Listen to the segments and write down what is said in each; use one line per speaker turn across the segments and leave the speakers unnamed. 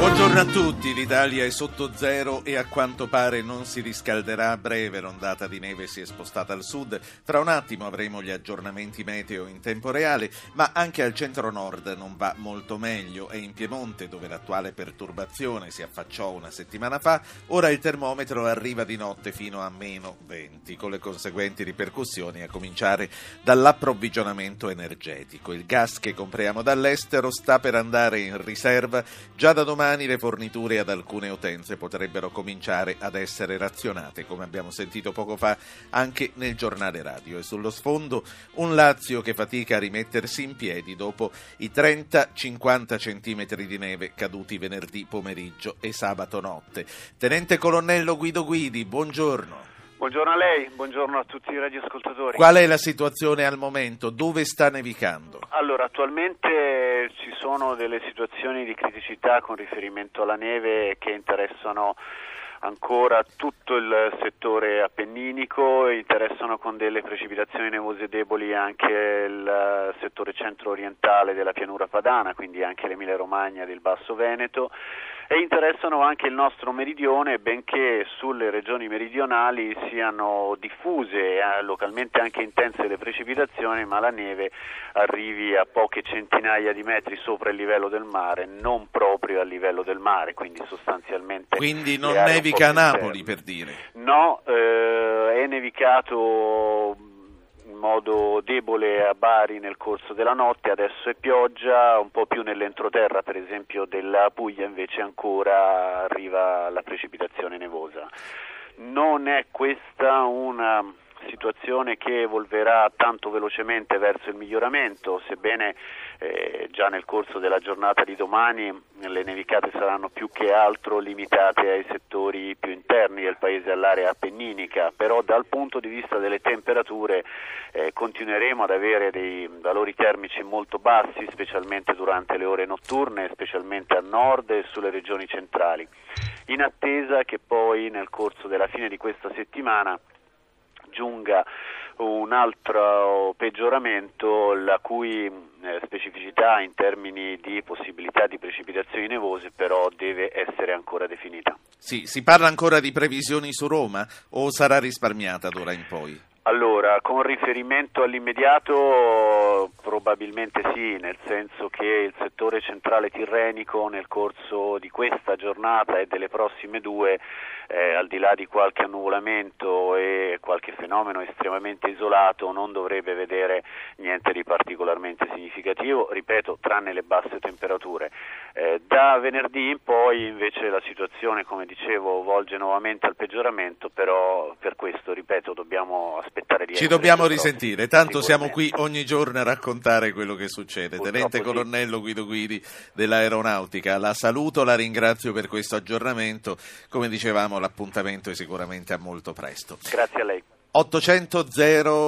Buongiorno a tutti, l'Italia è sotto zero e a quanto pare non si riscalderà a breve, l'ondata di neve si è spostata al sud, tra un attimo avremo gli aggiornamenti meteo in tempo reale, ma anche al centro-nord non va molto meglio. E in Piemonte, dove l'attuale perturbazione si affacciò una settimana fa, ora il termometro arriva di notte fino a meno 20, con le conseguenti ripercussioni a cominciare dall'approvvigionamento energetico. Il gas che compriamo dall'estero sta per andare in riserva già da domani domani le forniture ad alcune utenze potrebbero cominciare ad essere razionate, come abbiamo sentito poco fa anche nel giornale radio. E sullo sfondo un Lazio che fatica a rimettersi in piedi dopo i 30-50 centimetri di neve caduti venerdì pomeriggio e sabato notte. Tenente colonnello Guido Guidi, buongiorno.
Buongiorno a lei, buongiorno a tutti i radioascoltatori.
Qual è la situazione al momento? Dove sta nevicando?
Allora, attualmente ci sono delle situazioni di criticità con riferimento alla neve che interessano ancora tutto il settore appenninico, interessano con delle precipitazioni nevose deboli anche il settore centro-orientale della pianura padana, quindi anche l'Emilia Romagna del Basso Veneto e interessano anche il nostro meridione, benché sulle regioni meridionali siano diffuse eh, localmente anche intense le precipitazioni, ma la neve arrivi a poche centinaia di metri sopra il livello del mare, non proprio a livello del mare, quindi sostanzialmente...
Quindi non nevica a Napoli per dire?
No, eh, è nevicato modo debole a Bari nel corso della notte, adesso è pioggia, un po' più nell'entroterra per esempio della Puglia invece ancora arriva la precipitazione nevosa. Non è questa una situazione che evolverà tanto velocemente verso il miglioramento, sebbene eh, già nel corso della giornata di domani le nevicate saranno più che altro limitate ai settori più interni del paese, all'area appenninica, però dal punto di vista delle temperature eh, continueremo ad avere dei valori termici molto bassi, specialmente durante le ore notturne, specialmente a nord e sulle regioni centrali, in attesa che poi nel corso della fine di questa settimana giunga un altro peggioramento la cui eh, specificità in termini di possibilità di precipitazioni nevose però deve essere ancora definita.
Sì, si parla ancora di previsioni su Roma o sarà risparmiata d'ora in poi?
Allora, con riferimento all'immediato probabilmente sì, nel senso che il settore centrale tirrenico nel corso di questa giornata e delle prossime due eh, al di là di qualche annuvolamento e qualche fenomeno estremamente isolato, non dovrebbe vedere niente di particolarmente significativo, ripeto, tranne le basse temperature. Eh, da venerdì in poi invece la situazione, come dicevo, volge nuovamente al peggioramento, però per questo, ripeto, dobbiamo aspettare di
Ci dobbiamo risentire, tanto siamo qui ogni giorno a raccontare quello che succede. Purtroppo Tenente sì. Colonnello Guido Guidi dell'Aeronautica, la saluto, la ringrazio per questo aggiornamento. Come dicevamo, l'appuntamento è sicuramente a molto presto.
Grazie a lei.
800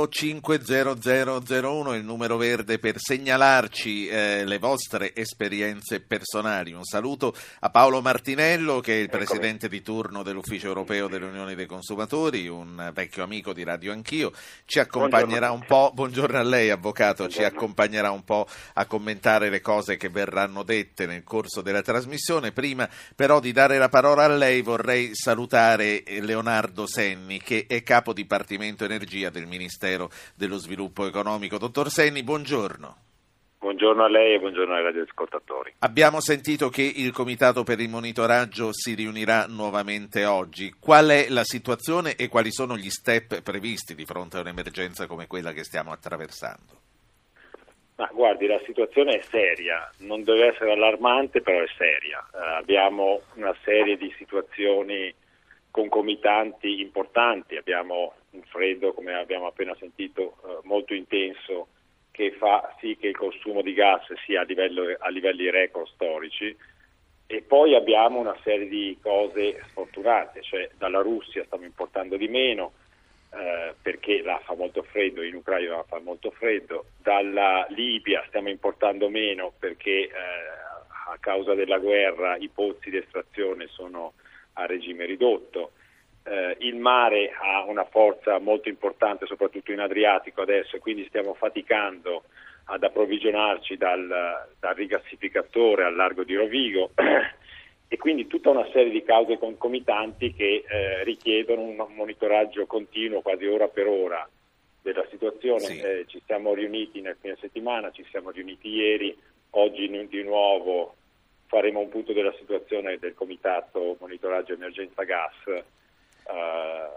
050001 il numero verde per segnalarci eh, le vostre esperienze personali. Un saluto a Paolo Martinello che è il Eccomi. presidente di turno dell'Ufficio Europeo dell'Unione dei Consumatori, un vecchio amico di Radio Anch'io. Ci accompagnerà buongiorno. un po', buongiorno a lei avvocato, buongiorno. ci accompagnerà un po' a commentare le cose che verranno dette nel corso della trasmissione. Prima però di dare la parola a lei vorrei salutare Leonardo Senni che è capo di partito Dipartimento Energia del Ministero dello Sviluppo Economico. Dottor Senni, buongiorno.
Buongiorno a lei e buongiorno ai radioascoltatori.
Abbiamo sentito che il Comitato per il monitoraggio si riunirà nuovamente oggi. Qual è la situazione e quali sono gli step previsti di fronte a un'emergenza come quella che stiamo attraversando?
Ma guardi, la situazione è seria, non deve essere allarmante, però è seria. Eh, abbiamo una serie di situazioni concomitanti importanti, abbiamo un freddo, come abbiamo appena sentito, eh, molto intenso che fa sì che il consumo di gas sia a, livello, a livelli record storici. E poi abbiamo una serie di cose sfortunate, cioè dalla Russia stiamo importando di meno eh, perché là fa molto freddo, in Ucraina fa molto freddo, dalla Libia stiamo importando meno perché eh, a causa della guerra i pozzi di estrazione sono a regime ridotto eh, il mare ha una forza molto importante, soprattutto in Adriatico adesso, e quindi stiamo faticando ad approvvigionarci dal, dal rigassificatore al largo di Rovigo e quindi tutta una serie di cause concomitanti che eh, richiedono un monitoraggio continuo quasi ora per ora della situazione. Sì. Eh, ci siamo riuniti nel fine settimana, ci siamo riuniti ieri, oggi di nuovo faremo un punto della situazione del Comitato Monitoraggio Emergenza Gas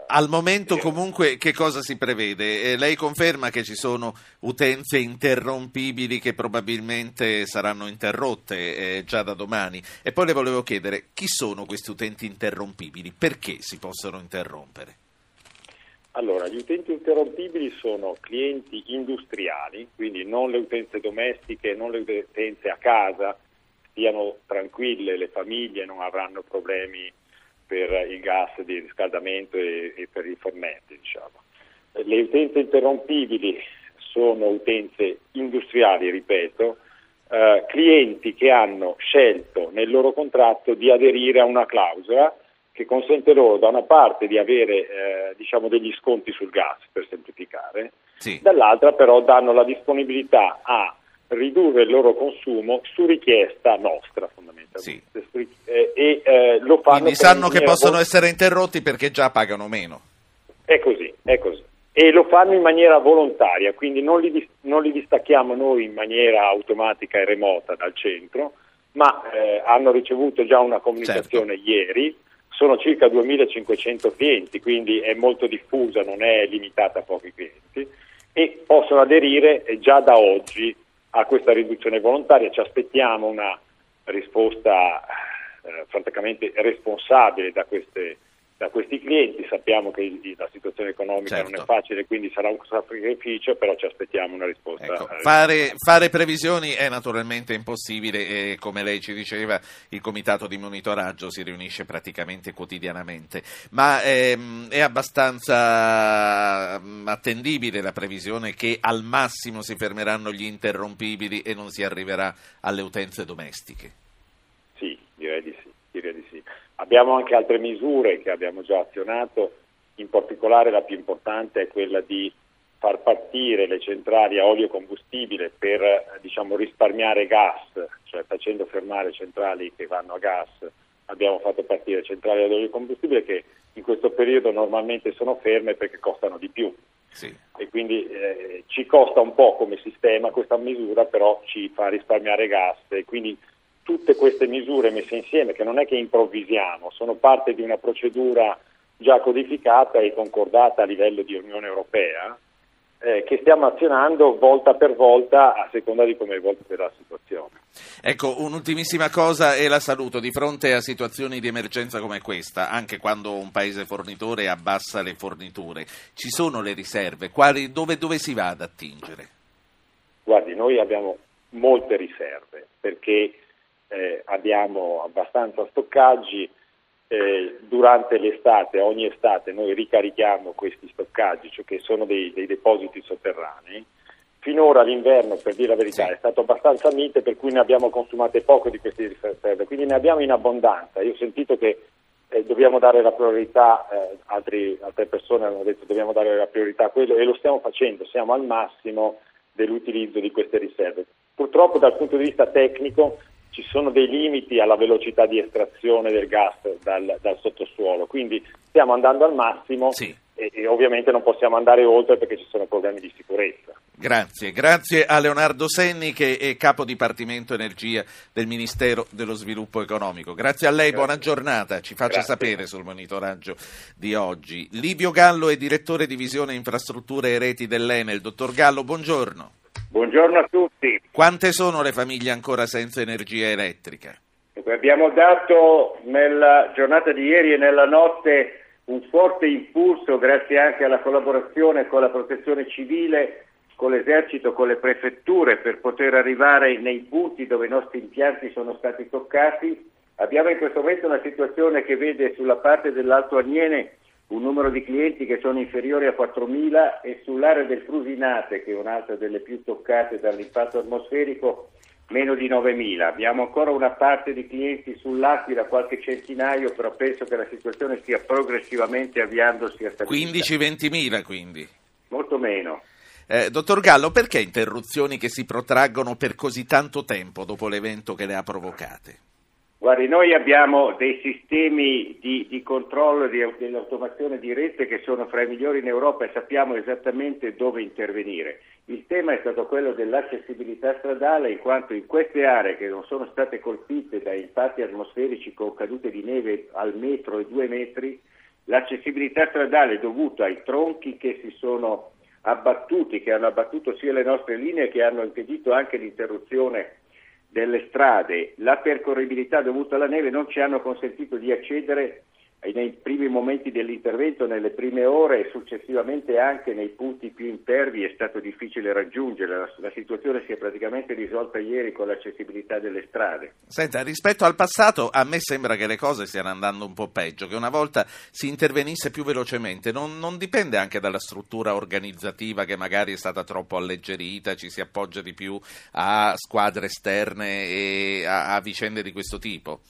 Al momento comunque che cosa si prevede? Eh, lei conferma che ci sono utenze interrompibili che probabilmente saranno interrotte eh, già da domani e poi le volevo chiedere chi sono questi utenti interrompibili? Perché si possono interrompere?
Allora, gli utenti interrompibili sono clienti industriali, quindi non le utenze domestiche, non le utenze a casa, stiano tranquille, le famiglie non avranno problemi per il gas di riscaldamento e, e per i fornetti. Diciamo. Le utenze interrompibili sono utenze industriali, ripeto, eh, clienti che hanno scelto nel loro contratto di aderire a una clausola che consente loro da una parte di avere eh, diciamo degli sconti sul gas, per semplificare, sì. dall'altra però danno la disponibilità a ridurre il loro consumo su richiesta nostra fondamentalmente. Sì.
eh, e eh, lo fanno quindi sanno che possono essere interrotti perché già pagano meno.
È così, è così. E lo fanno in maniera volontaria quindi non li, non li distacchiamo noi in maniera automatica e remota dal centro ma eh, hanno ricevuto già una comunicazione certo. ieri. Sono circa 2500 clienti quindi è molto diffusa non è limitata a pochi clienti e possono aderire già da oggi a questa riduzione volontaria. Ci aspettiamo una risposta eh, francamente responsabile da queste da questi clienti, sappiamo che la situazione economica certo. non è facile, quindi sarà un sacrificio, però ci aspettiamo una risposta.
Ecco, fare, fare, previsioni è naturalmente impossibile e come lei ci diceva il comitato di monitoraggio si riunisce praticamente quotidianamente, ma ehm, è abbastanza mm, attendibile la previsione che al massimo si fermeranno gli interrompibili e non si arriverà alle utenze domestiche?
Sì, direi di sì. Direi di sì. Abbiamo anche altre misure che abbiamo già azionato, in particolare la più importante è quella di far partire le centrali a olio combustibile per diciamo, risparmiare gas, cioè facendo fermare centrali che vanno a gas. Abbiamo fatto partire centrali ad olio combustibile che in questo periodo normalmente sono ferme perché costano di più. Sì. E quindi eh, ci costa un po' come sistema questa misura, però ci fa risparmiare gas e quindi tutte queste misure messe insieme, che non è che improvvisiamo, sono parte di una procedura già codificata e concordata a livello di Unione Europea, eh, che stiamo azionando volta per volta a seconda di come evolverà la situazione.
Ecco, un'ultimissima cosa e la saluto. Di fronte a situazioni di emergenza come questa, anche quando un paese fornitore abbassa le forniture, ci sono le riserve? Quali, dove, dove si va ad attingere?
Guardi, noi abbiamo molte riserve perché eh, abbiamo abbastanza stoccaggi, eh, durante l'estate, ogni estate noi ricarichiamo questi stoccaggi, cioè che sono dei, dei depositi sotterranei. Finora l'inverno, per dire la verità, sì. è stato abbastanza mite, per cui ne abbiamo consumate poco di queste riserve, quindi ne abbiamo in abbondanza. Io ho sentito che eh, dobbiamo dare la priorità, eh, altri, altre persone hanno detto che dobbiamo dare la priorità a quello e lo stiamo facendo, siamo al massimo dell'utilizzo di queste riserve. Purtroppo dal punto di vista tecnico ci sono dei limiti alla velocità di estrazione del gas dal, dal sottosuolo, quindi stiamo andando al massimo sì. e, e, ovviamente non possiamo andare oltre perché ci sono problemi di sicurezza.
Grazie, grazie a Leonardo Senni che è capo dipartimento energia del Ministero dello Sviluppo Economico. Grazie a lei, grazie. buona giornata, ci faccia grazie. sapere sul monitoraggio di oggi. Livio Gallo è direttore divisione infrastrutture e reti dell'Enel. Dottor Gallo, buongiorno.
Buongiorno a tutti.
Quante sono le famiglie ancora senza energia elettrica?
Abbiamo dato nella giornata di ieri e nella notte un forte impulso grazie anche alla collaborazione con la protezione civile, con l'esercito, con le prefetture per poter arrivare nei punti dove i nostri impianti sono stati toccati. Abbiamo in questo momento una situazione che vede sulla parte dell'Alto Aniene un numero di clienti che sono inferiori a 4.000 e sull'area del Frusinate, che è un'altra delle più toccate dall'impatto atmosferico, meno di 9.000. Abbiamo ancora una parte di clienti sull'Aquila, qualche centinaio, però penso che la situazione stia progressivamente avviandosi a stabilità.
15-20.000 quindi.
Molto meno.
Eh, dottor Gallo, perché interruzioni che si protraggono per così tanto tempo dopo l'evento che le ha provocate?
Guardi, noi abbiamo dei sistemi di, di controllo e dell'automazione di rete che sono fra i migliori in Europa e sappiamo esattamente dove intervenire. Il tema è stato quello dell'accessibilità stradale, in quanto in queste aree che non sono state colpite da impatti atmosferici con cadute di neve al metro e due metri, l'accessibilità stradale dovuta ai tronchi che si sono abbattuti, che hanno abbattuto sia le nostre linee che hanno impedito anche l'interruzione delle strade, la percorribilità dovuta alla neve non ci hanno consentito di accedere nei primi momenti dell'intervento, nelle prime ore e successivamente anche nei punti più impervi è stato difficile raggiungere. La, la, situazione si è praticamente risolta ieri con l'accessibilità delle strade.
Senta, rispetto al passato a me sembra che le cose stiano andando un po' peggio, che una volta si intervenisse più velocemente. Non, non dipende anche dalla struttura organizzativa che magari è stata troppo alleggerita, ci si appoggia di più a squadre esterne e a, a vicende di questo tipo?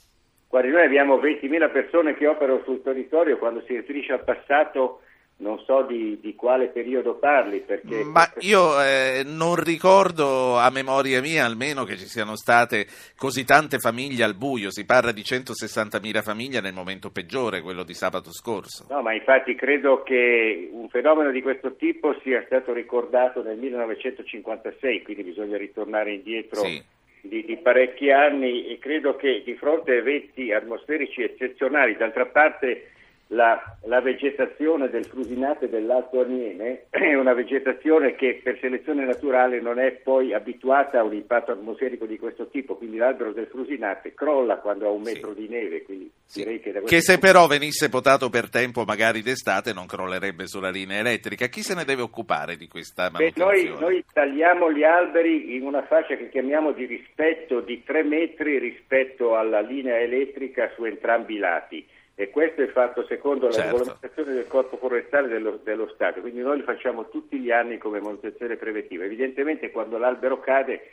Guardi, noi abbiamo 20.000 persone che operano sul territorio, quando si riferisce al passato non so di, di quale periodo parli. Perché...
Ma io eh, non ricordo a memoria mia almeno che ci siano state così tante famiglie al buio, si parla di 160.000 famiglie nel momento peggiore, quello di sabato scorso.
No, ma infatti credo che un fenomeno di questo tipo sia stato ricordato nel 1956, quindi bisogna ritornare indietro. Sì di, di, parecchi anni e credo che di fronte a eventi atmosferici eccezionali, d'altra parte la, la, vegetazione del Frusinate e dell'Alto Aniene è una vegetazione che per selezione naturale non è poi abituata a un impatto atmosferico di questo tipo, quindi l'albero del Frusinate crolla quando ha un metro sì. di neve.
Sì. Che, che, se però venisse potato per tempo magari d'estate non crollerebbe sulla linea elettrica. Chi se ne deve occupare di questa manutenzione?
Beh, noi, noi tagliamo gli alberi in una fascia che chiamiamo di rispetto di 3 metri rispetto alla linea elettrica su entrambi i lati e questo è fatto secondo certo. la regolamentazione del corpo forestale dello, dello, Stato, quindi noi lo facciamo tutti gli anni come manutenzione preventiva. Evidentemente quando l'albero cade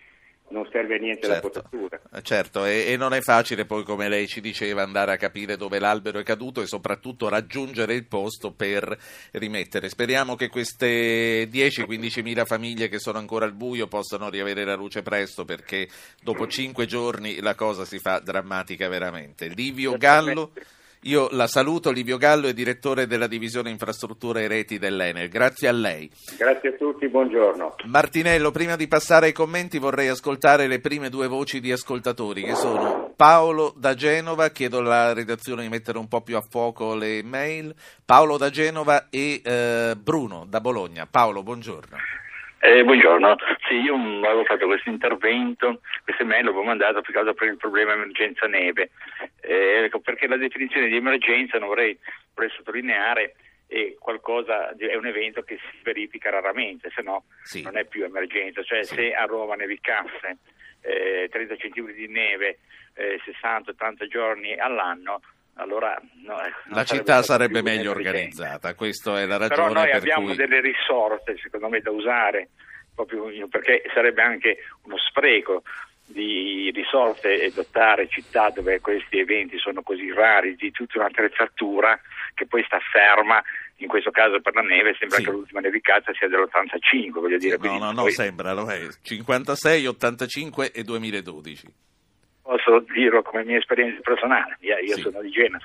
non serve a niente certo. la potatura.
Certo, e, e, non è facile poi, come lei ci diceva, andare a capire dove l'albero è caduto e soprattutto raggiungere il posto per rimettere. Speriamo che queste 10-15 mila famiglie che sono ancora al buio possano riavere la luce presto perché dopo 5 giorni la cosa si fa drammatica veramente. Livio Gallo. Io la saluto, Livio Gallo è direttore della divisione infrastrutture e reti dell'Enel. Grazie a lei.
Grazie a tutti, buongiorno.
Martinello, prima di passare ai commenti vorrei ascoltare le prime due voci di ascoltatori che sono Paolo da Genova, chiedo alla redazione di mettere un po' più a fuoco le mail, Paolo da Genova e eh, Bruno da Bologna. Paolo, buongiorno.
Eh, buongiorno, sì, io avevo fatto questo intervento, queste mail l'avevo mandato per causa per il problema emergenza neve, eh, ecco, perché la definizione di emergenza, non vorrei, vorrei sottolineare, è qualcosa, è un evento che si verifica raramente, se no sì. non è più emergenza, cioè sì. se a Roma nevicasse eh, 30 cm di neve eh, 60-80 giorni all'anno, allora no,
la città sarebbe meglio organizzata, questa è la ragione.
Però noi abbiamo
cui...
delle risorse, secondo me, da usare, proprio perché sarebbe anche uno spreco di risorse e dotare città dove questi eventi sono così rari di tutta un'attrezzatura che poi sta ferma in questo caso per la neve sembra sì. che l'ultima nevicata sia dell'85 voglio dire
no no no poi... sembra lo è 56, 85 e 2012
posso dirlo come mia esperienza personale, io, sì. sono di Genova.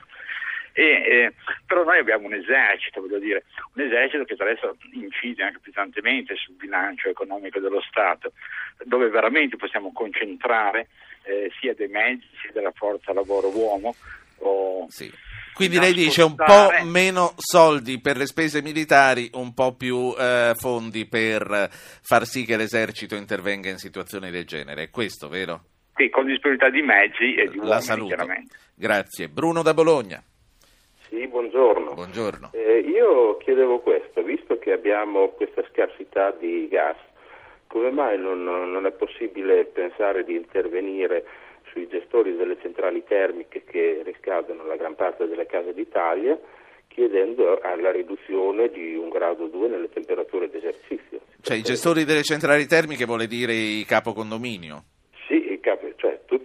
E, eh, però noi abbiamo un esercito, voglio dire, un esercito che adesso incide anche pesantemente sul bilancio economico dello Stato, dove veramente possiamo concentrare eh, sia dei mezzi sia della forza lavoro uomo.
Sì. Quindi lei dice un po' meno soldi per le spese militari, un po' più eh, fondi per far sì che l'esercito intervenga in situazioni del genere. È questo, vero?
Sì, con disponibilità di mezzi e di
uomini,
saluto.
Grazie. Bruno da Bologna.
Sì, buongiorno.
Buongiorno.
Eh, io chiedevo questo, visto che abbiamo questa scarsità di gas, come mai non, non è possibile pensare di intervenire sui gestori delle centrali termiche che riscaldano la gran parte delle case d'Italia? chiedendo la riduzione di un grado 2 nelle temperature d'esercizio.
Cioè i gestori delle centrali termiche vuole dire i capo condominio?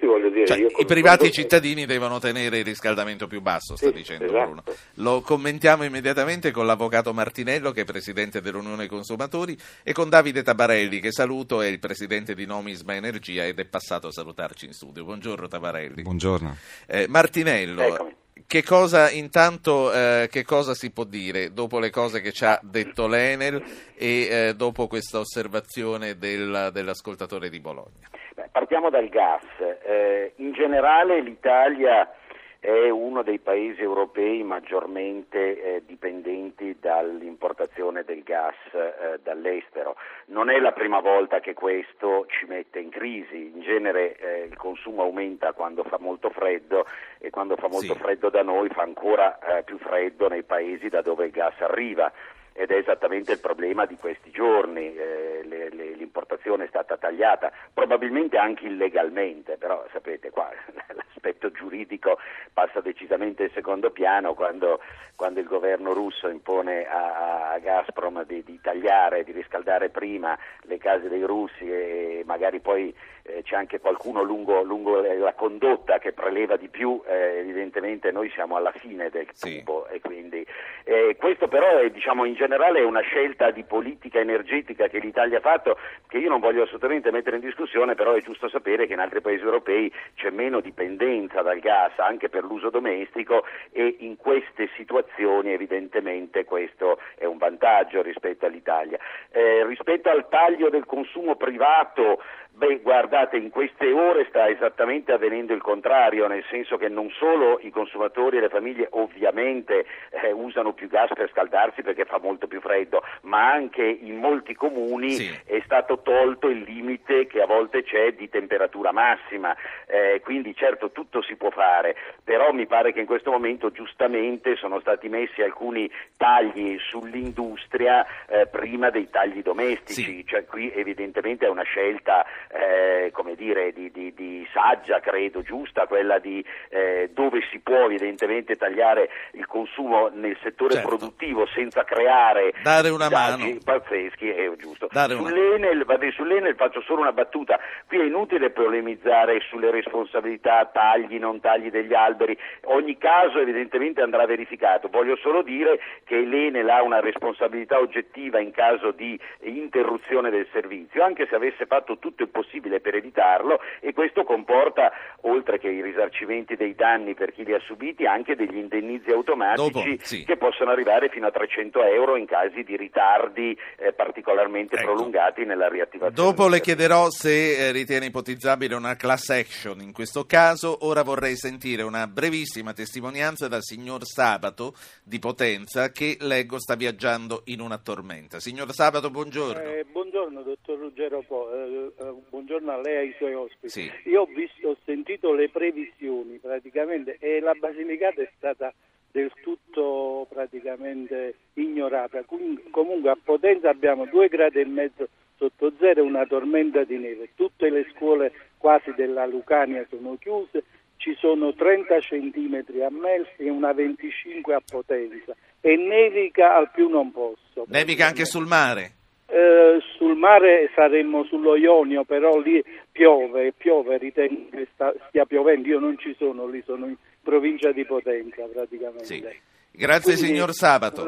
Tutti, voglio dire...
Cioè,
io
I privati
quando-
cittadini devono tenere il riscaldamento più basso, sta
Sì,
dicendo
esatto.
Bruno. Lo commentiamo immediatamente con l'avvocato Martinello, che è presidente dell'Unione Consumatori, e con Davide Tabarelli, che saluto, è il presidente di Nomisma Energia ed è passato a salutarci in studio. Buongiorno Tabarelli.
Buongiorno.
Eh, Martinello,
Eccomi.
che cosa intanto eh, che cosa si può dire dopo le cose che ci ha detto l'Enel e eh, dopo questa osservazione del- dell'ascoltatore di Bologna?
Partiamo dal gas. Eh, in generale l'Italia è uno dei paesi europei maggiormente eh, dipendenti dall'importazione del gas eh, dall'estero. Non è la prima volta che questo ci mette in crisi, in genere eh, il consumo aumenta quando fa molto freddo e quando fa molto
Sì.
freddo da noi fa ancora eh, più freddo nei paesi da dove il gas arriva ed è esattamente il problema di questi giorni, eh, le- le- l'importazione è stata tagliata, probabilmente anche illegalmente, però sapete qua l'aspetto giuridico passa decisamente in secondo piano quando, quando il governo russo impone a, a Gazprom di, di tagliare, di riscaldare prima le case dei russi e magari poi eh, c'è anche qualcuno lungo, lungo la condotta che preleva di più, eh, evidentemente noi siamo alla fine del
Sì.
tubo e quindi eh, questo però è diciamo in generale è una scelta di politica energetica che l'Italia ha fatto che io non voglio assolutamente mettere in discussione, però è giusto sapere che in altri paesi europei c'è meno dipendenza dal gas anche per l'uso domestico e in queste situazioni evidentemente questo è un vantaggio rispetto all'Italia. Eh, rispetto al taglio del consumo privato Beh, guardate, in queste ore sta esattamente avvenendo il contrario, nel senso che non solo i consumatori e le famiglie ovviamente eh, usano più gas per scaldarsi perché fa molto più freddo, ma anche in molti comuni
Sì.
è stato tolto il limite che a volte c'è di temperatura massima, eh, quindi certo tutto si può fare, però mi pare che in questo momento giustamente sono stati messi alcuni tagli sull'industria eh, prima dei tagli domestici,
Sì.
cioè qui evidentemente è una scelta eh, come dire, di, di- di saggia, credo, giusta, quella di eh, dove si può evidentemente tagliare il consumo nel settore
Certo.
produttivo senza creare
Dare una mano.
pazzeschi, è giusto.
Dare una-
Sull'Enel, vabbè, sull'Enel faccio solo una battuta, qui è inutile polemizzare sulle responsabilità, tagli, non tagli degli alberi, ogni caso evidentemente andrà verificato, voglio solo dire che l'Enel ha una responsabilità oggettiva in caso di interruzione del servizio, anche se avesse fatto tutto il possibile per evitarlo e questo comporta, oltre che i risarcimenti dei danni per chi li ha subiti, anche degli indennizi automatici
Dopo, sì.
che possono arrivare fino a 300 euro in casi di ritardi eh, particolarmente
Ecco.
prolungati nella riattivazione.
Dopo le chiederò se eh, ritiene ipotizzabile una class action in questo caso. Ora vorrei sentire una brevissima testimonianza dal signor Sabato di Potenza che leggo sta viaggiando in una tormenta. Signor Sabato, buongiorno.
Eh, buongiorno dottor Ruggero Po, eh, eh, buongiorno a lei e ai suoi ospiti.
Sì.
Io ho, visto, ho sentito le previsioni praticamente e la Basilicata è stata del tutto praticamente ignorata. Comunque a Potenza abbiamo due gradi e mezzo sotto zero e una tormenta di neve. Tutte le scuole quasi della Lucania sono chiuse, ci sono 30 centimetri a Melfi e una 25 a Potenza e nevica al più non posso.
Nevica anche sul mare.
Eh, sul mare saremmo sullo Ionio, però lì piove, piove, ritengo che sta- stia piovendo, io non ci sono, lì sono in provincia di Potenza praticamente.
Sì. Grazie
Quindi,
signor Sabato.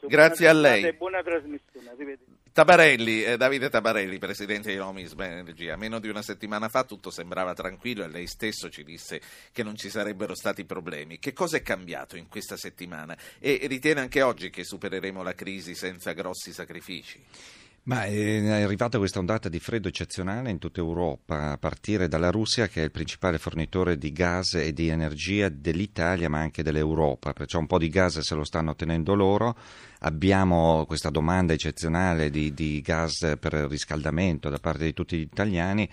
Grazie a lei.
Buona trasmissione, arrivederci.
Tabarelli, eh, Davide Tabarelli, presidente di Nomisma Energia. Meno di una settimana fa tutto sembrava tranquillo e lei stesso ci disse che non ci sarebbero stati problemi. Che cosa è cambiato in questa settimana? E ritiene anche oggi che supereremo la crisi senza grossi sacrifici?
Ma eh, è arrivata questa ondata di freddo eccezionale in tutta Europa, a partire dalla Russia che è il principale fornitore di gas e di energia dell'Italia ma anche dell'Europa, perciò un po' di gas se lo stanno tenendo loro. Abbiamo questa domanda eccezionale di, di gas per riscaldamento da parte di tutti gli italiani.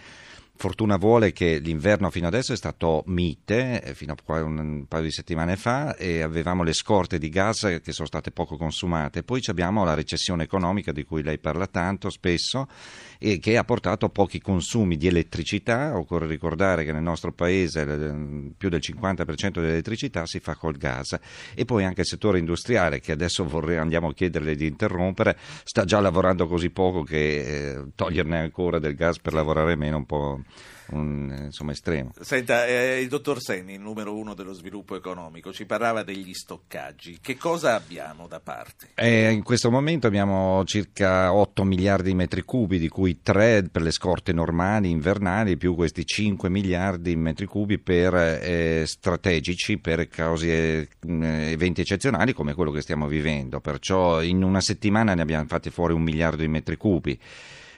Fortuna vuole che l'inverno fino adesso è stato mite, eh, fino a un, paio di settimane fa, e avevamo le scorte di gas che sono state poco consumate. Poi abbiamo la recessione economica di cui lei parla tanto spesso e che ha portato a pochi consumi di elettricità. Occorre ricordare che nel nostro paese eh, più del 50% dell'elettricità si fa col gas. E poi anche il settore industriale, che adesso vorrei, andiamo a chiederle di interrompere, sta già lavorando così poco che eh, toglierne ancora del gas per lavorare meno un po', un insomma, estremo.
Senta, eh, il dottor Senni, il numero uno dello sviluppo economico, ci parlava degli stoccaggi. Che cosa abbiamo da parte?
Eh, in questo momento abbiamo circa 8 miliardi di metri cubi, di cui 3 per le scorte normali, invernali, più questi 5 miliardi di metri cubi per eh, strategici, per cause, eh, eventi eccezionali come quello che stiamo vivendo. Perciò in una settimana ne abbiamo fatti fuori un miliardo di metri cubi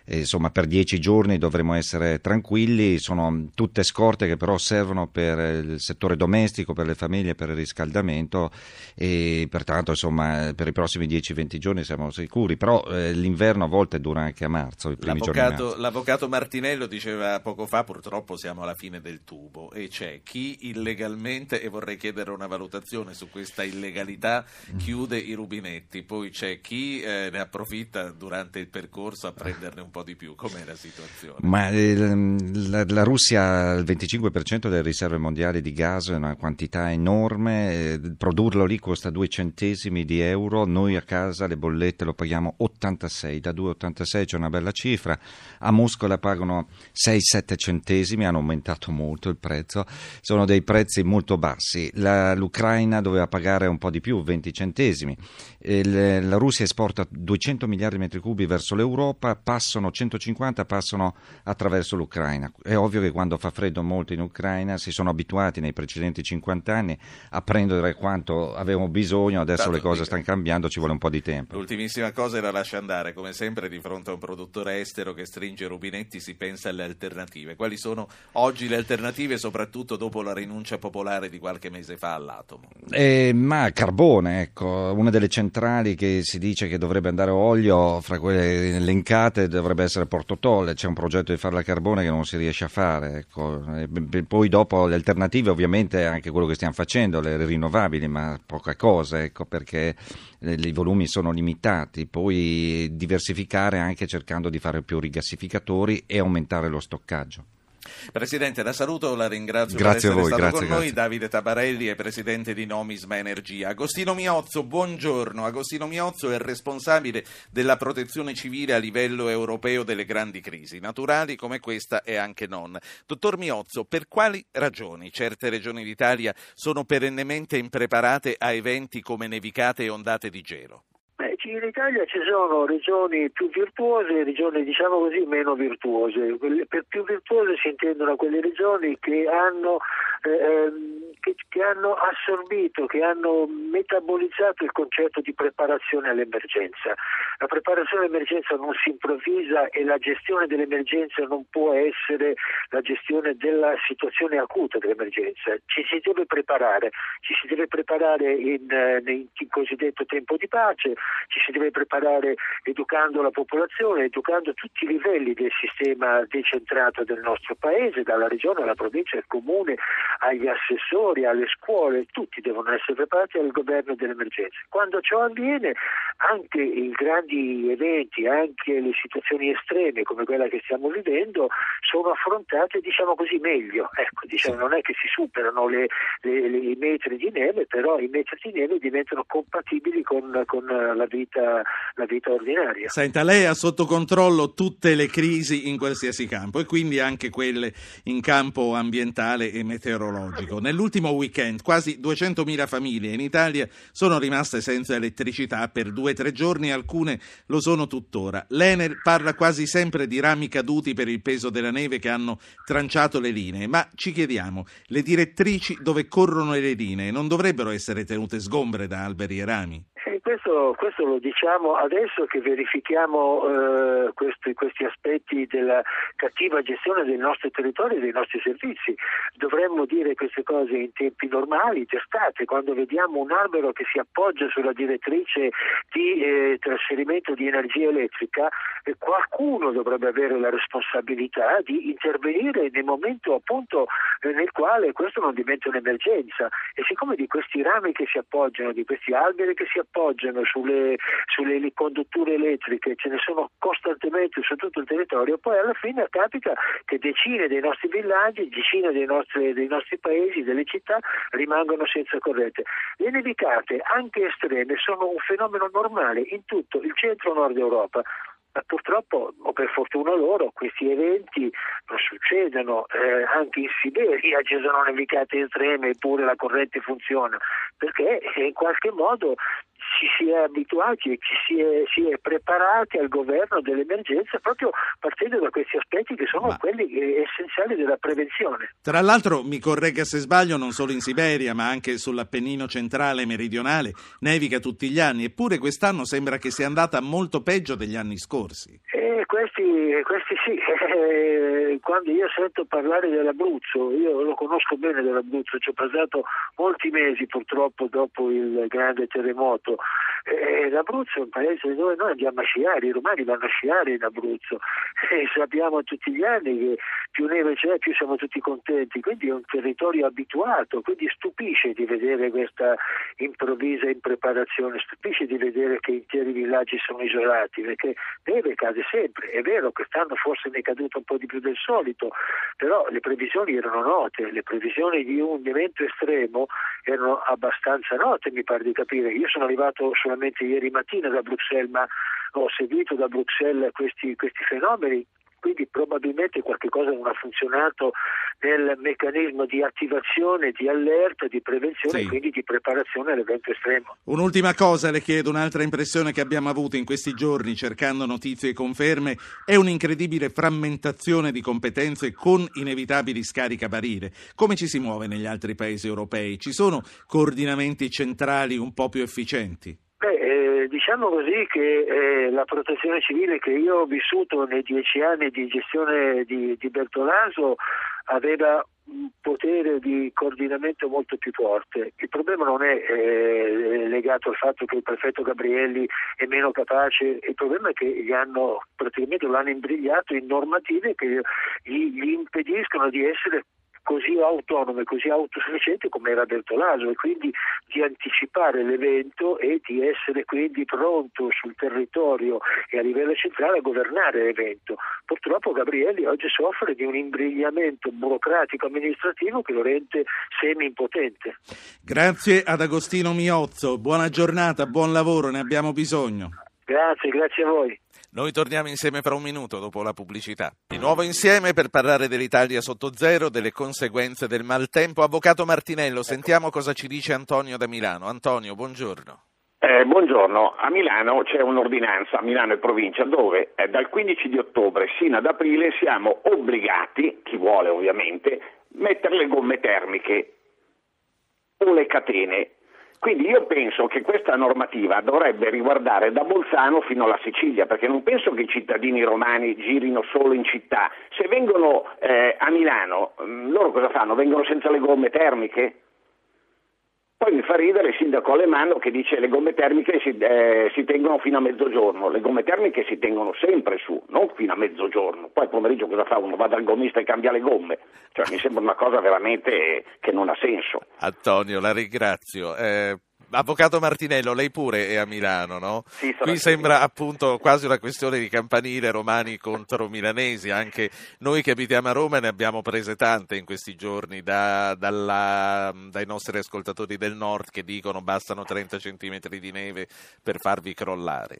eh, insomma per dieci giorni dovremo essere tranquilli, sono tutte scorte che però servono per il settore domestico, per le famiglie, per il riscaldamento. E pertanto insomma per i prossimi 10-20 giorni siamo sicuri, però eh, l'inverno a volte dura anche a marzo, i primi
l'avvocato,
giorni marzo.
L'avvocato Martinello diceva poco fa purtroppo siamo alla fine del tubo e c'è chi illegalmente, e vorrei chiedere una valutazione su questa illegalità, mm. chiude i rubinetti, poi c'è chi eh, ne approfitta durante il percorso a prenderne un po' po' di più, com'è la situazione?
Ma eh, la, la, Russia ha il 25% delle riserve mondiali di gas, è una quantità enorme, eh, produrlo lì costa 2 centesimi di euro, noi a casa le bollette lo paghiamo 86, da 2,86 c'è una bella cifra, a Mosca la pagano 6-7 centesimi, hanno aumentato molto il prezzo, sono dei prezzi molto bassi, la, l'Ucraina doveva pagare un po' di più, 20 centesimi, il, la Russia esporta 200 miliardi di metri cubi verso l'Europa, passano passano 150 passano attraverso l'Ucraina. È ovvio che quando fa freddo molto in Ucraina si sono abituati nei precedenti 50 anni a prendere quanto avevamo bisogno, adesso Tanto le cose stanno cambiando, ci vuole un po' di tempo.
L'ultimissima cosa era lascia andare, come sempre di fronte a un produttore estero che stringe i rubinetti si pensa alle alternative. Quali sono oggi le alternative, soprattutto dopo la rinuncia popolare di qualche mese fa all'atomo?
Eh, ma carbone, ecco, una delle centrali che si dice che dovrebbe andare a olio, fra quelle elencate dovrebbe dovrebbe essere Porto Tolle, c'è un progetto di farla a carbone che non si riesce a fare. Ecco. Poi dopo le alternative ovviamente anche quello che stiamo facendo, le rinnovabili, ma poca cosa, ecco, perché i volumi sono limitati. Poi diversificare anche cercando di fare più rigassificatori e aumentare lo stoccaggio.
Presidente, la saluto, la ringrazio
grazie
per essere
voi,
stato
grazie,
con
grazie.
noi. Davide Tabarelli è presidente di Nomisma Energia. Agostino Miozzo, buongiorno. Agostino Miozzo è responsabile della protezione civile a livello europeo delle grandi crisi, naturali come questa e anche non. Dottor Miozzo, per quali ragioni certe regioni d'Italia sono perennemente impreparate a eventi come nevicate e ondate di gelo?
In Italia ci sono regioni più virtuose e regioni diciamo così meno virtuose. Per più virtuose si intendono quelle regioni che hanno eh, ehm, che, che, hanno assorbito, che hanno metabolizzato il concetto di preparazione all'emergenza. La preparazione all'emergenza non si improvvisa e la gestione dell'emergenza non può essere la gestione della situazione acuta dell'emergenza. Ci si deve preparare, ci si deve preparare in, eh, in cosiddetto tempo di pace, ci si deve preparare educando la popolazione, educando tutti i livelli del sistema decentrato del nostro paese, dalla regione alla provincia al comune, agli assessori, alle scuole, tutti devono essere preparati al governo dell'emergenza. Quando ciò avviene, anche i grandi eventi, anche le situazioni estreme come quella che stiamo vivendo, sono affrontate, diciamo così, meglio. Ecco, diciamo, non è che si superano le, le, le, i metri di neve, però i metri di neve diventano compatibili con, con la, vita, la vita ordinaria.
Senta, lei ha sotto controllo tutte le crisi in qualsiasi campo e quindi anche quelle in campo ambientale e meteorologico. Nell'ultimo weekend quasi 200.000 famiglie in Italia sono rimaste senza elettricità per due o tre giorni, alcune lo sono tuttora. L'Enel parla quasi sempre di rami caduti per il peso della neve che hanno tranciato le linee, ma ci chiediamo, le direttrici dove corrono le linee non dovrebbero essere tenute sgombre da alberi e rami?
Questo, questo, lo diciamo adesso che verifichiamo eh, questi, questi, aspetti della cattiva gestione del nostro territorio e dei nostri servizi. Dovremmo dire queste cose in tempi normali, d'estate, quando vediamo un albero che si appoggia sulla direttrice di eh, trasferimento di energia elettrica, eh, qualcuno dovrebbe avere la responsabilità di intervenire nel momento appunto eh, nel quale questo non diventa un'emergenza. E siccome di questi rami che si appoggiano, di questi alberi che si appoggiano, appoggiano sulle, sulle condutture elettriche, ce ne sono costantemente su tutto il territorio, poi alla fine capita che decine dei nostri villaggi, decine dei nostri, dei nostri paesi, delle città rimangono senza corrente. Le nevicate, anche estreme, sono un fenomeno normale in tutto il centro-nord Europa purtroppo, o per fortuna loro, questi eventi non succedono, eh, anche in Siberia ci sono nevicate estreme eppure la corrente funziona, perché in qualche modo ci si è abituati e ci si è, si è, preparati al governo dell'emergenza proprio partendo da questi aspetti che sono ma... quelli essenziali della prevenzione.
Tra l'altro, mi corregga se sbaglio, non solo in Siberia ma anche sull'Appennino centrale e meridionale nevica tutti gli anni, eppure quest'anno sembra che sia andata molto peggio degli anni scorsi.
Eh, questi, questi sì, eh, quando io sento parlare dell'Abruzzo, io lo conosco bene dell'Abruzzo, ci ho passato molti mesi purtroppo dopo il grande terremoto eh, L'Abruzzo è un paese dove noi andiamo a sciare, i romani vanno a sciare in Abruzzo. E sappiamo tutti gli anni che più neve c'è più siamo tutti contenti, quindi è un territorio abituato, quindi stupisce di vedere questa improvvisa impreparazione, stupisce di vedere che interi villaggi sono isolati, perché neve cade sempre, è vero quest'anno forse ne è caduto un po' di più del solito, però le previsioni erano note, le previsioni di un evento estremo erano abbastanza note, mi pare di capire. Io sono arrivato solamente ieri mattina da Bruxelles, ma ho seguito da Bruxelles questi, questi fenomeni quindi probabilmente qualcosa non ha funzionato nel meccanismo di attivazione, di allerta, di prevenzione sì. e quindi di preparazione all'evento estremo.
Un'ultima cosa le chiedo, un'altra impressione che abbiamo avuto in questi giorni cercando notizie e conferme è un'incredibile frammentazione di competenze con inevitabili scaricabarile. Come ci si muove negli altri paesi europei? Ci sono coordinamenti centrali un po' più efficienti?
Diciamo così che eh, la protezione civile che io ho vissuto nei dieci anni di gestione di, di Bertolaso aveva un potere di coordinamento molto più forte. Il problema non è eh, legato al fatto che il prefetto Gabrielli è meno capace, il problema è che gli hanno praticamente lo hanno imbrigliato in normative che gli, gli impediscono di essere così autonomo e così autosufficiente come era Bertolaso e quindi di anticipare l'evento e di essere quindi pronto sul territorio e a livello centrale a governare l'evento. Purtroppo Gabrielli oggi soffre di un imbrigliamento burocratico amministrativo che lo rende semi-impotente.
Grazie ad Agostino Miozzo, buona giornata, buon lavoro, ne abbiamo bisogno.
Grazie, grazie a voi.
Noi torniamo insieme fra un minuto dopo la pubblicità. Di nuovo insieme per parlare dell'Italia sotto zero, delle conseguenze del maltempo. Avvocato Martinello, sentiamo cosa ci dice Antonio da Milano. Antonio, buongiorno.
Eh, buongiorno, a Milano c'è un'ordinanza, a Milano e provincia, dove eh, dal 15 di ottobre sino ad aprile siamo obbligati, chi vuole ovviamente, mettere le gomme termiche o le catene quindi io penso che questa normativa dovrebbe riguardare da Bolzano fino alla Sicilia, perché non penso che i cittadini romani girino solo in città. Se vengono eh, a Milano, mm, loro cosa fanno? Vengono senza le gomme termiche? Poi mi fa ridere il sindaco Alemanno che dice le gomme termiche si, eh, si, tengono fino a mezzogiorno. Le gomme termiche si tengono sempre su, non fino a mezzogiorno. Poi pomeriggio cosa fa? Uno va dal gommista e cambia le gomme. Cioè, mi sembra una cosa veramente che non ha senso.
Antonio, la ringrazio. Eh, Avvocato Martinello, lei pure è a Milano, no?
Sì,
Qui sembra appunto quasi una questione di campanile romani contro milanesi, anche noi che abitiamo a Roma ne abbiamo prese tante in questi giorni da, dalla, dai nostri ascoltatori del nord che dicono bastano 30 centimetri di neve per farvi crollare.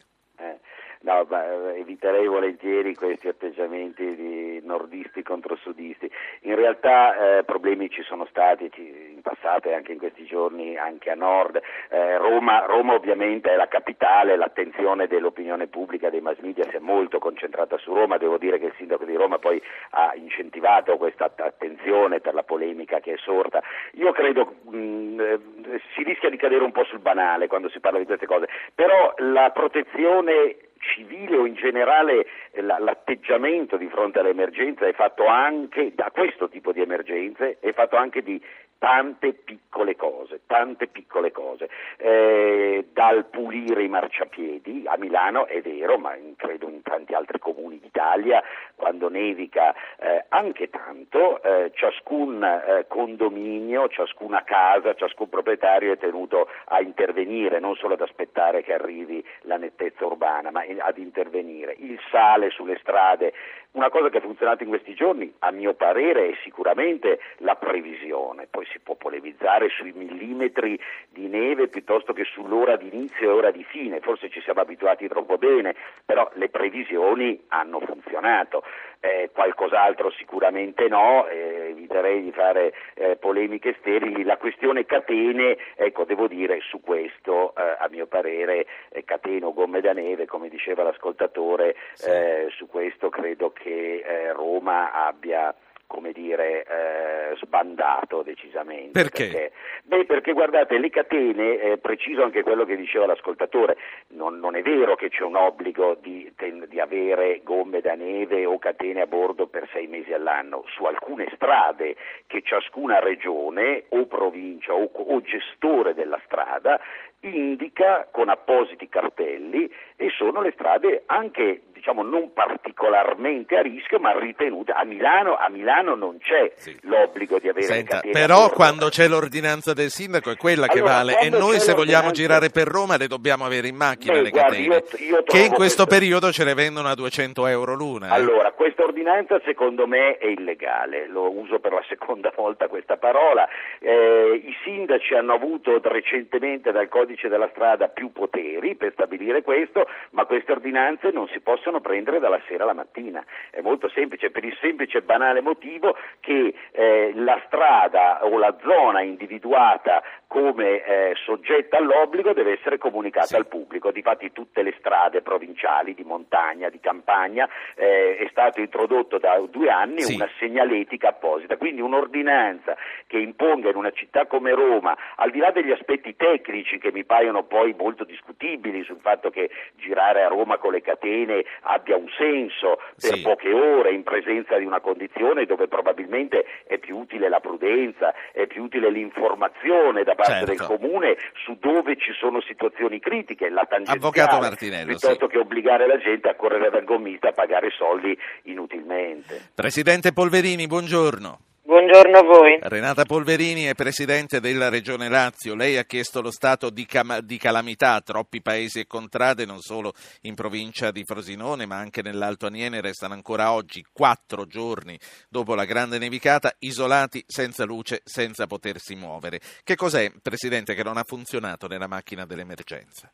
No, eh, eviterei volentieri questi atteggiamenti di nordisti contro sudisti. In realtà eh, problemi ci sono stati in passato e anche in questi giorni anche a nord. Eh, Roma, Roma, ovviamente è la capitale, l'attenzione dell'opinione pubblica, dei mass media si è molto concentrata su Roma. Devo dire che il sindaco di Roma poi ha incentivato questa attenzione per la polemica che è sorta. Io credo mh, eh, si rischia di cadere un po' sul banale quando si parla di queste cose, però la protezione civile o in generale eh, l'atteggiamento di fronte all'emergenza è fatto anche da questo tipo di emergenze, è fatto anche di tante piccole cose, tante piccole cose, eh, dal pulire i marciapiedi a Milano è vero, ma in, credo in tanti altri comuni d'Italia, quando nevica eh, anche tanto, eh, ciascun eh, condominio, ciascuna casa, ciascun proprietario è tenuto a intervenire, non solo ad aspettare che arrivi la nettezza urbana, ma ad intervenire. Il sale sulle strade Una cosa che ha funzionato in questi giorni, a mio parere, è sicuramente la previsione, poi si può polemizzare sui millimetri di neve piuttosto che sull'ora di inizio e ora di fine, forse ci siamo abituati troppo bene, però le previsioni hanno funzionato. Eh, qualcos'altro sicuramente no, eh, eviterei di fare eh, polemiche sterili. La questione catene, ecco, devo dire su questo, eh, a mio parere, eh, catene o gomme da neve, come diceva l'ascoltatore,
Sì.
eh, su questo credo che Roma abbia come dire, eh, sbandato decisamente.
Perché?
Beh, perché guardate, le catene, eh, preciso anche quello che diceva l'ascoltatore, non, non è vero che c'è un obbligo di, di avere gomme da neve o catene a bordo per sei mesi all'anno. Su alcune strade che ciascuna regione o provincia o, o gestore della strada indica con appositi cartelli e sono le strade anche diciamo non particolarmente a rischio ma ritenute a Milano, a Milano non c'è
Sì.
l'obbligo di avere
Senta, però
bordo.
quando c'è l'ordinanza del sindaco è quella che
Allora,
vale e noi se vogliamo girare per Roma le dobbiamo avere in macchina
Beh,
le
guardi,
catene,
io- io
che in questo
questo-
periodo ce le vendono a 200 euro l'una. eh.
Allora, questa ordinanza secondo me è illegale, lo uso per la seconda volta questa parola. Eh, I sindaci hanno avuto recentemente dal codice della strada più poteri per stabilire questo, ma queste ordinanze non si possono prendere dalla sera alla mattina. È molto semplice, per il semplice e banale motivo che eh, la strada o la zona individuata come eh, soggetta all'obbligo deve essere comunicata
Sì.
al pubblico. Difatti tutte le strade provinciali di montagna, di campagna, eh, è stato introdotto da due anni
Sì.
una segnaletica apposita, quindi un'ordinanza che imponga in una città come Roma, al di là degli aspetti tecnici che mi paiono poi molto discutibili sul fatto che girare a Roma con le catene abbia un senso per
Sì.
poche ore in presenza di una condizione dove probabilmente è più utile la prudenza, è più utile l'informazione da parte
Certo.
del comune su dove ci sono situazioni critiche, la tangenziale, piuttosto che obbligare la gente a correre dal gommista a pagare soldi inutilmente.
Presidente Polverini, buongiorno.
Buongiorno a voi.
Renata Polverini è presidente della Regione Lazio. Lei ha chiesto lo stato di, cam- di calamità. Troppi paesi e contrade, non solo in provincia di Frosinone, ma anche nell'Alto Aniene, restano ancora oggi, quattro giorni dopo la grande nevicata, isolati, senza luce, senza potersi muovere. Che cos'è, presidente, che non ha funzionato nella macchina dell'emergenza?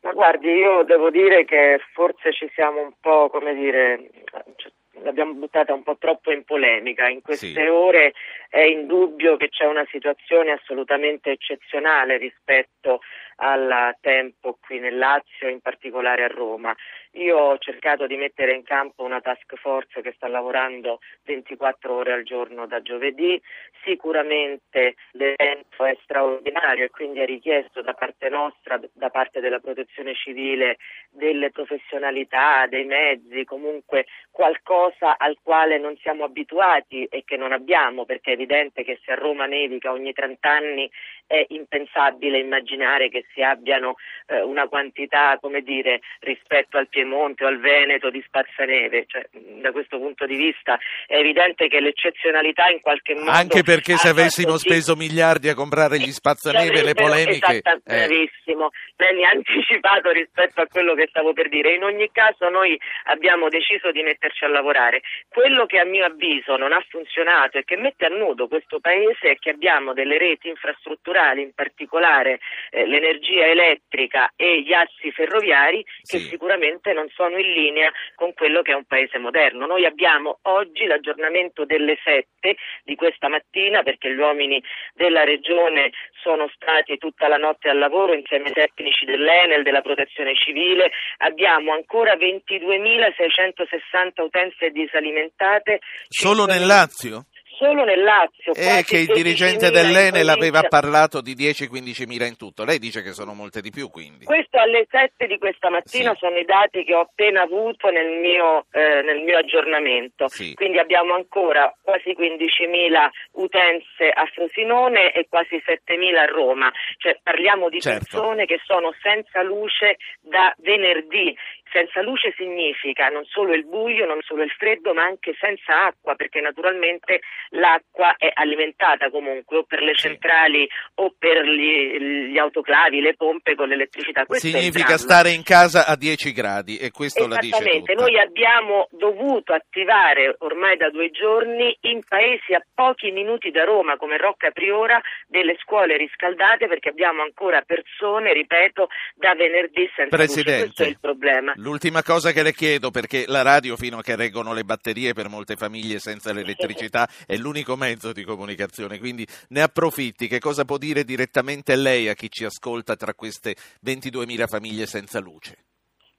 Ma guardi, io devo dire che forse ci siamo un po', come dire, l'abbiamo buttata un po' troppo in polemica. In queste
Sì.
ore è indubbio che c'è una situazione assolutamente eccezionale rispetto al tempo qui nel Lazio, in particolare a Roma. Io ho cercato di mettere in campo una task force che sta lavorando 24 ore al giorno da giovedì. Sicuramente l'evento è straordinario e quindi è richiesto da parte nostra, da parte della protezione civile, delle professionalità, dei mezzi, comunque qualcosa al quale non siamo abituati e che non abbiamo, perché è evidente che se a Roma nevica ogni 30 anni è impensabile immaginare che si abbiano eh, una quantità, come dire, rispetto al Piemonte o al Veneto di spazzaneve. Cioè, da questo punto di vista è evidente che l'eccezionalità in qualche modo
Anche perché se avessimo speso miliardi a comprare gli spazzaneve, le polemiche...
Esatto,
eh,
bravissimo. Ha anticipato rispetto a quello che stavo per dire. In ogni caso noi abbiamo deciso di metterci a lavorare. Quello che a mio avviso non ha funzionato e che mette a nudo questo paese è che abbiamo delle reti infrastrutturali, in particolare eh, l'energia elettrica e gli assi ferroviari, che
Sì.
sicuramente non sono in linea con quello che è un paese moderno. Noi abbiamo oggi l'aggiornamento delle 7 di questa mattina perché gli uomini della regione sono stati tutta la notte al lavoro insieme ai tecnici dell'Enel, della protezione civile. Abbiamo ancora 22.660 utenze disalimentate.
Solo
5.000
nel Lazio?
Solo nel Lazio.
E
quasi
che il
16.000
dirigente
in
dell'Enel aveva
provincia.
parlato di 10-15 mila in tutto. Lei dice che sono molte di più, quindi.
Questo alle 7 di questa mattina
Sì.
sono i dati che ho appena avuto nel mio, eh, nel mio aggiornamento.
Sì.
Quindi abbiamo ancora quasi 15.000 utenze a Frosinone e quasi 7.000 a Roma. Cioè parliamo di
Certo.
persone che sono senza luce da venerdì. Senza luce significa non solo il buio, non solo il freddo, ma anche senza acqua, perché naturalmente l'acqua è alimentata comunque o per le centrali o per gli, gli autoclavi, le pompe con l'elettricità. Questo
significa stare in casa a 10 gradi e questo la dice
Esattamente, noi abbiamo dovuto attivare ormai da due giorni in paesi a pochi minuti da Roma come Rocca Priora delle scuole riscaldate perché abbiamo ancora persone, ripeto, da venerdì senza
Presidente,
luce. Questo è il problema.
L'ultima cosa che le chiedo, perché la radio fino a che reggono le batterie per molte famiglie senza l'elettricità è l'unico mezzo di comunicazione, quindi ne approfitti. Che cosa può dire direttamente lei a chi ci ascolta tra queste 22.000 famiglie senza luce?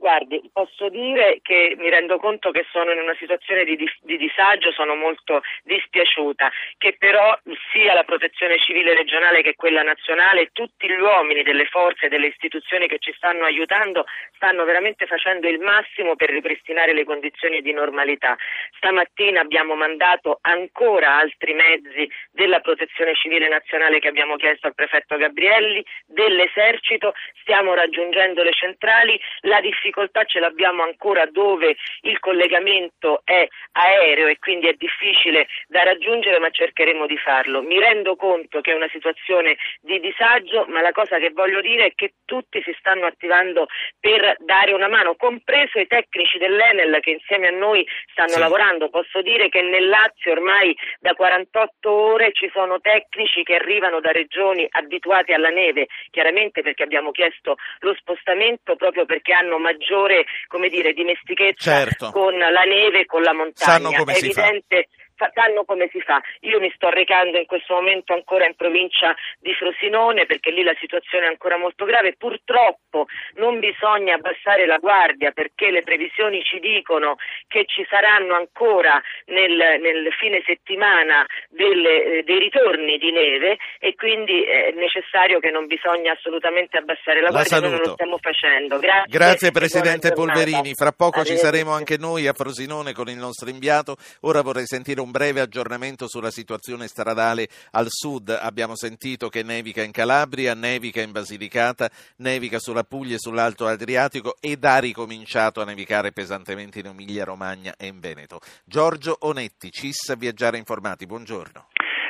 Guardi, posso dire che mi rendo conto che sono in una situazione di, di, disagio, sono molto dispiaciuta, che però sia la protezione civile regionale che quella nazionale, tutti gli uomini delle forze e delle istituzioni che ci stanno aiutando stanno veramente facendo il massimo per ripristinare le condizioni di normalità. Stamattina abbiamo mandato ancora altri mezzi della protezione civile nazionale che abbiamo chiesto al prefetto Gabrielli, dell'esercito, stiamo raggiungendo le centrali, la difficoltà difficoltà ce l'abbiamo ancora dove il collegamento è aereo e quindi è difficile da raggiungere, ma cercheremo di farlo. Mi rendo conto che è una situazione di disagio, ma la cosa che voglio dire è che tutti si stanno attivando per dare una mano, compreso i tecnici dell'Enel che insieme a noi stanno sì. lavorando. Posso dire che nel Lazio ormai da 48 ore ci sono tecnici che arrivano da regioni abituate alla neve, chiaramente perché abbiamo chiesto lo spostamento proprio perché hanno maggiore maggiore come dire, dimestichezza
certo.
con la neve e con la montagna.
Sanno come
È evidente sanno come si fa. Io mi sto recando in questo momento ancora in provincia di Frosinone perché lì la situazione è ancora molto grave. Purtroppo non bisogna abbassare la guardia perché le previsioni ci dicono che ci saranno ancora nel, nel fine settimana delle, eh, dei ritorni di neve e quindi è necessario che non bisogna assolutamente abbassare la,
la
guardia.
Saluto.
Noi non lo stiamo facendo. Grazie,
Grazie Presidente Polverini. Fra poco ci saremo anche noi a Frosinone con il nostro inviato. Ora vorrei sentire un un breve aggiornamento sulla situazione stradale al sud. Abbiamo sentito che nevica in Calabria, nevica in Basilicata, nevica sulla Puglia e sull'Alto Adriatico ed ha ricominciato a nevicare pesantemente in Emilia Romagna e in Veneto. Giorgio Onetti, CIS Viaggiare Informati, buongiorno.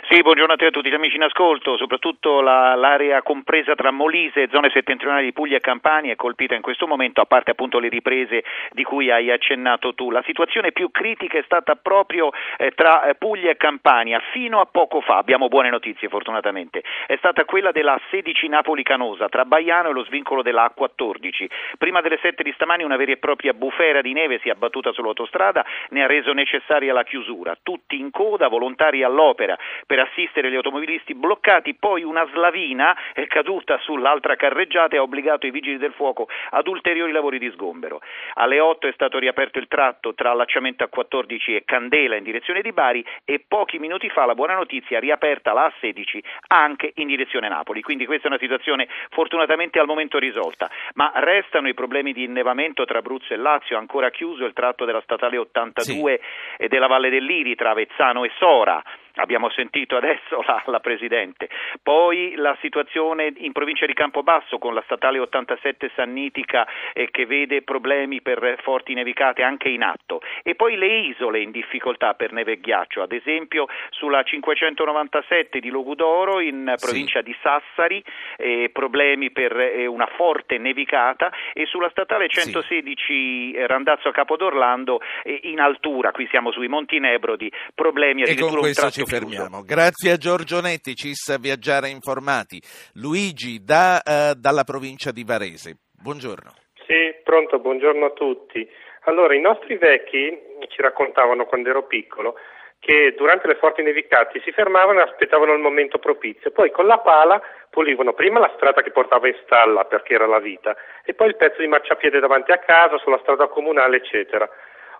Sì, buongiorno a te a tutti gli amici in ascolto, soprattutto la, l'area compresa tra Molise e zone settentrionali di Puglia e Campania è colpita in questo momento, a parte appunto le riprese di cui hai accennato tu. La situazione più critica è stata proprio eh, tra eh, Puglia e Campania, fino a poco fa, abbiamo buone notizie fortunatamente, è stata quella della 16 Napoli-Canosa, tra Baiano e lo svincolo della A14. Prima delle 7 di stamani una vera e propria bufera di neve si è abbattuta sull'autostrada, ne ha reso necessaria la chiusura. Tutti in coda, volontari all'opera per per assistere gli automobilisti bloccati, poi una slavina è caduta sull'altra carreggiata e ha obbligato i vigili del fuoco ad ulteriori lavori di sgombero. Alle 8 è stato riaperto il tratto tra allacciamento A14 e Candela in direzione di Bari e pochi minuti fa la buona notizia riaperta la A16 anche in direzione Napoli. Quindi questa è una situazione fortunatamente al momento risolta, ma restano i problemi di innevamento tra Abruzzo e Lazio, ancora chiuso il tratto della statale 82 sì. e della Valle dell'Iri tra Avezzano e Sora. Abbiamo sentito adesso la, la, Presidente. Poi la situazione in provincia di Campobasso con la statale 87 Sannitica eh, che vede problemi per forti nevicate anche in atto. E poi le isole in difficoltà per neve e ghiaccio, ad esempio sulla 597 di Logudoro in provincia sì. di Sassari, eh, problemi per eh, una forte nevicata e sulla statale 116 sì. Randazzo Capodorlando eh, in altura, qui siamo sui Monti Nebrodi, problemi addirittura un tratto
fermiamo. Grazie a Giorgio Netti, CIS Viaggiare Informati. Luigi da, uh, dalla provincia di Varese. Buongiorno.
Sì, pronto, buongiorno a tutti. Allora, i nostri vecchi ci raccontavano quando ero piccolo che durante le forti nevicate si fermavano e aspettavano il momento propizio, poi con la pala pulivano prima la strada che portava in stalla perché era la vita e poi il pezzo di marciapiede davanti a casa, sulla strada comunale, eccetera.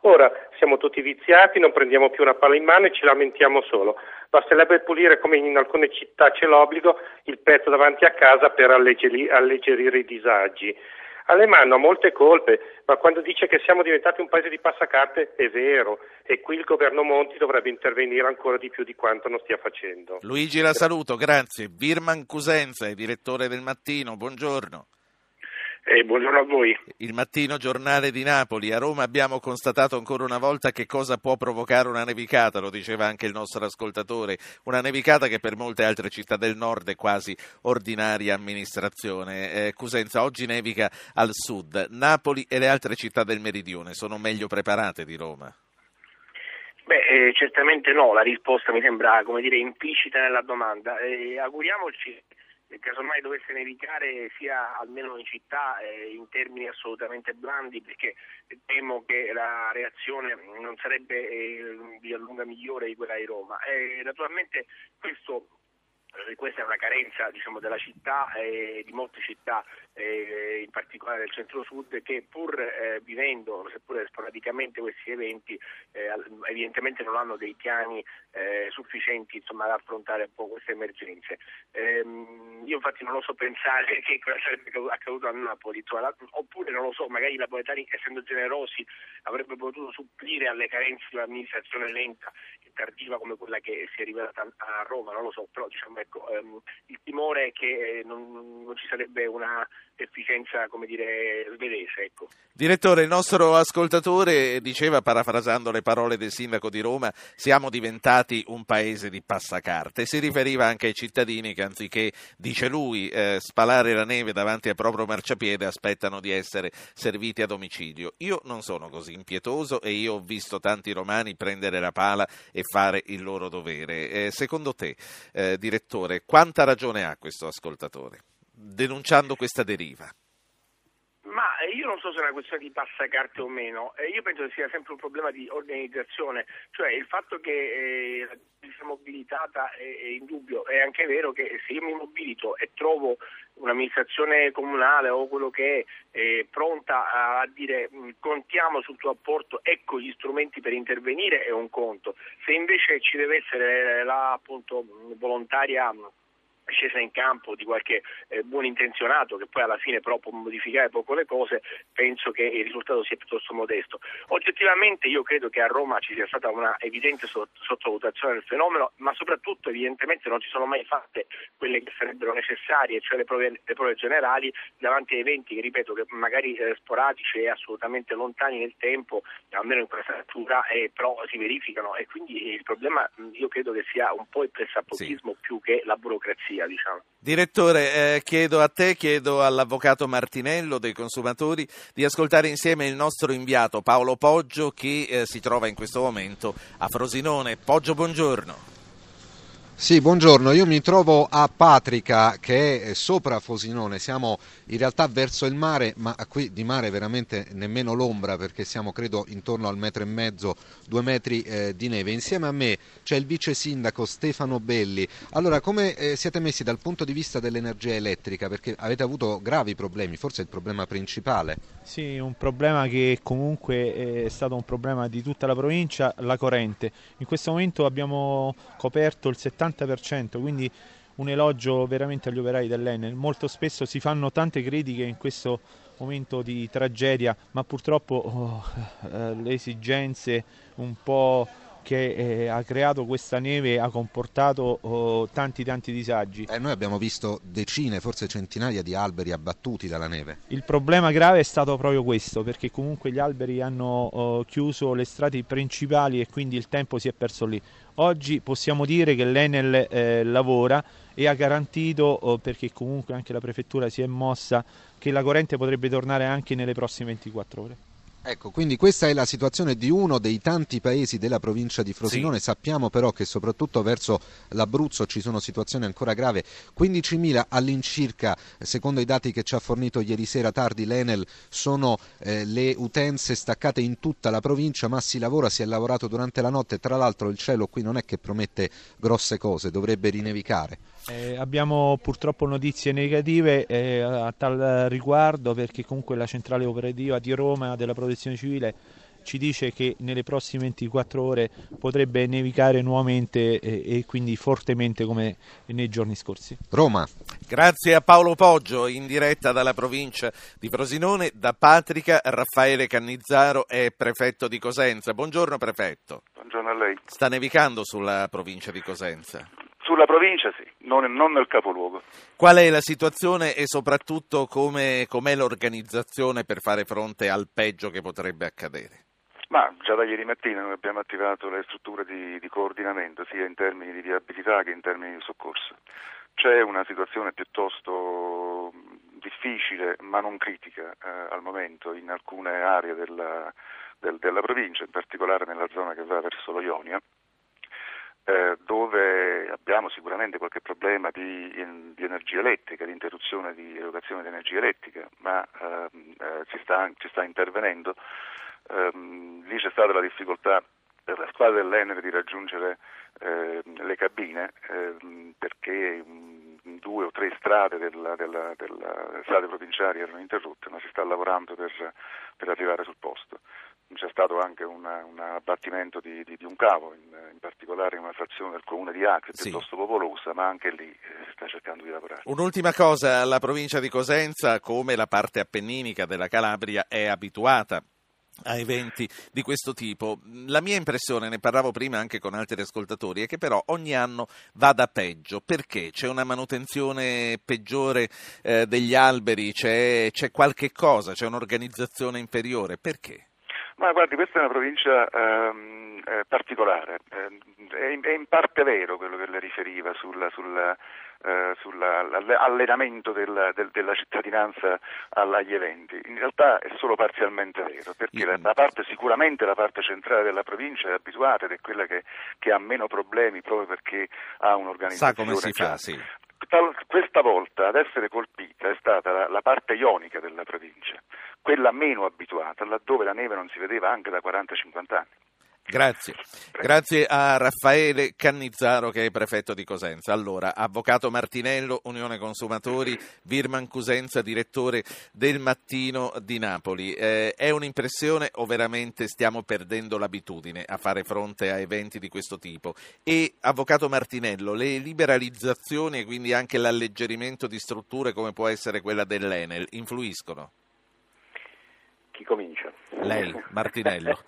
Ora siamo tutti viziati, non prendiamo più una palla in mano e ci lamentiamo solo. Basterebbe pulire, come in alcune città c'è l'obbligo, il pezzo davanti a casa per alleggerire i disagi. Alemanno ha molte colpe, ma quando dice che siamo diventati un paese di passacarte è vero e qui il governo Monti dovrebbe intervenire ancora di più di quanto non stia facendo.
Luigi la saluto, grazie. Virman Cusenza, direttore del Mattino, buongiorno.
Eh, buongiorno a voi.
Il mattino giornale di Napoli. A Roma abbiamo constatato ancora una volta che cosa può provocare una nevicata, lo diceva anche il nostro ascoltatore. Una nevicata che per molte altre città del nord è quasi ordinaria amministrazione. Eh, Cusenza, oggi nevica al sud. Napoli e le altre città del meridione sono meglio preparate di Roma?
Beh, eh, certamente no, la risposta mi sembra come dire, implicita nella domanda. Eh, auguriamoci casomai dovesse nevicare sia almeno in città eh, in termini assolutamente blandi perché temo che la reazione non sarebbe eh, di lunga migliore di quella di Roma. Eh, naturalmente questo eh, questa è una carenza diciamo, della città e di molte città, eh, in particolare del centro-sud, che pur eh, vivendo, seppure sporadicamente questi eventi, eh, evidentemente non hanno dei piani eh, sufficienti insomma, ad affrontare un po' queste emergenze. Ehm, io infatti non oso pensare che cosa sarebbe accaduto a Napoli, insomma, oppure non lo so, magari i napoletani essendo generosi avrebbero potuto supplire alle carenze di un'amministrazione lenta e tardiva come quella che si è rivelata a Roma, non lo so, però diciamo, ecco, ehm, il timore è che non, non ci sarebbe una efficienza come dire svedese. Ecco.
Direttore, il nostro ascoltatore diceva, parafrasando le parole del sindaco di Roma, siamo diventati un paese di passacarte. Si riferiva anche ai cittadini che anziché, dice lui, eh, spalare la neve davanti al proprio marciapiede aspettano di essere serviti a domicilio. Io non sono così impietoso e io ho visto tanti romani prendere la pala e fare il loro dovere. Eh, secondo te, eh, direttore, quanta ragione ha questo ascoltatore? Denunciando questa deriva?
Ma io non so se è una questione di passacarte o meno, io penso che sia sempre un problema di organizzazione, cioè il fatto che eh, sia mobilitata è, è indubbio, è anche vero che se io mi mobilito e trovo un'amministrazione comunale o quello che è eh, pronta a, a dire mh, contiamo sul tuo apporto, ecco gli strumenti per intervenire è un conto, se invece ci deve essere la appunto, volontaria scesa in campo di qualche eh, buon intenzionato che poi alla fine però può modificare poco le cose, penso che il risultato sia piuttosto modesto. Oggettivamente io credo che a Roma ci sia stata una evidente sottovalutazione del fenomeno, ma soprattutto evidentemente non ci sono mai fatte quelle che sarebbero necessarie, cioè le prove, le prove generali davanti a eventi che ripeto che magari eh, sporadici e assolutamente lontani nel tempo, almeno in questa natura, eh, però si verificano e quindi il problema io credo che sia un po' il pressapochismo sì. più che la burocrazia sia. Diciamo.
Direttore, eh, chiedo a te, chiedo all'avvocato Martinello dei consumatori di ascoltare insieme il nostro inviato Paolo Poggio che eh, si trova in questo momento a Frosinone. Poggio, buongiorno.
Sì, buongiorno, io mi trovo a Patrica che è sopra Fosinone, siamo in realtà verso il mare, ma qui di mare veramente nemmeno l'ombra perché siamo credo intorno al metro e mezzo, due metri eh, di neve. Insieme a me c'è il vice sindaco Stefano Belli. Allora, come eh, siete messi dal punto di vista dell'energia elettrica? Perché avete avuto gravi problemi, forse il problema principale.
Sì, un problema che comunque è stato un problema di tutta la provincia, la corrente. In questo momento abbiamo coperto il 70 70%, quindi un elogio veramente agli operai dell'Enel. Molto spesso si fanno tante critiche in questo momento di tragedia, ma purtroppo oh, eh, le esigenze un po' che eh, ha creato questa neve ha comportato oh, tanti tanti disagi.
Eh, noi abbiamo visto decine, forse centinaia di alberi abbattuti dalla neve.
Il problema grave è stato proprio questo, perché comunque gli alberi hanno oh, chiuso le strade principali e quindi il tempo si è perso lì. Oggi possiamo dire che l'Enel eh, lavora e ha garantito, oh, perché comunque anche la prefettura si è mossa, che la corrente potrebbe tornare anche nelle prossime 24 ore.
Ecco, quindi questa è la situazione di uno dei tanti paesi della provincia di Frosinone. Sì. Sappiamo però che soprattutto verso l'Abruzzo ci sono situazioni ancora gravi. 15.000 all'incirca, secondo i dati che ci ha fornito ieri sera tardi l'Enel, sono eh, le utenze staccate in tutta la provincia, ma si lavora, si è lavorato durante la notte. Tra l'altro il cielo qui non è che promette grosse cose, dovrebbe rinevicare.
Eh, abbiamo purtroppo notizie negative eh, a tal riguardo perché comunque la centrale operativa di Roma della protezione civile ci dice che nelle prossime 24 ore potrebbe nevicare nuovamente e, e quindi fortemente come nei giorni scorsi.
Roma.
Grazie a Paolo Poggio, in diretta dalla provincia di Frosinone, da Patrica Raffaele Cannizzaro è prefetto di Cosenza. Buongiorno prefetto.
Buongiorno a lei.
Sta nevicando sulla provincia di Cosenza?
Sulla provincia sì, non, non, nel capoluogo.
Qual è la situazione e soprattutto come, com'è l'organizzazione per fare fronte al peggio che potrebbe accadere?
Ma già da ieri mattina noi abbiamo attivato le strutture di, di coordinamento sia in termini di viabilità che in termini di soccorso. C'è una situazione piuttosto difficile ma non critica eh, al momento in alcune aree della, del, della provincia, in particolare nella zona che va verso lo Ionia, eh, dove abbiamo sicuramente qualche problema di, in, di, energia elettrica, di interruzione di erogazione di energia elettrica, ma ehm, eh, ci, sta, ci, sta, intervenendo. Ehm, lì c'è stata la difficoltà per la squadra dell'Enere di raggiungere eh, le cabine ehm, perché due o tre strade della, della, della, strade provinciali erano interrotte, ma si sta lavorando per, per arrivare sul posto c'è stato anche un abbattimento di, di, di, un cavo, in, in, particolare in una frazione del comune di Acre, sì. piuttosto popolosa, ma anche lì eh, si sta cercando di lavorare.
Un'ultima cosa, la provincia di Cosenza, come la parte appenninica della Calabria, è abituata a eventi di questo tipo. La mia impressione, ne parlavo prima anche con altri ascoltatori, è che però ogni anno vada peggio. Perché? C'è una manutenzione peggiore eh, degli alberi, c'è, c'è qualche cosa, c'è un'organizzazione inferiore. Perché?
Ma guardi, questa è una provincia ehm, eh, particolare, eh, è, in, è, in, parte vero quello che le riferiva sul, sul, eh, sull'allenamento del, del, della cittadinanza agli eventi. In realtà è solo parzialmente vero, perché la, la parte, sicuramente la parte centrale della provincia è abituata ed è quella che, che ha meno problemi proprio perché ha un'organizzazione.
Sa come si fa, sì.
Questa volta ad essere colpita è stata la, la parte ionica della provincia, quella meno abituata, laddove la neve non si vedeva anche da 40-50 anni.
Grazie. Grazie a Raffaele Cannizzaro che è prefetto di Cosenza. Allora, Avvocato Martinello, Unione Consumatori, Virman Cosenza, direttore del Mattino di Napoli. Eh, è un'impressione o veramente stiamo perdendo l'abitudine a fare fronte a eventi di questo tipo? E, Avvocato Martinello, le liberalizzazioni e quindi anche l'alleggerimento di strutture come può essere quella dell'Enel influiscono?
Chi comincia?
Lei, Martinello.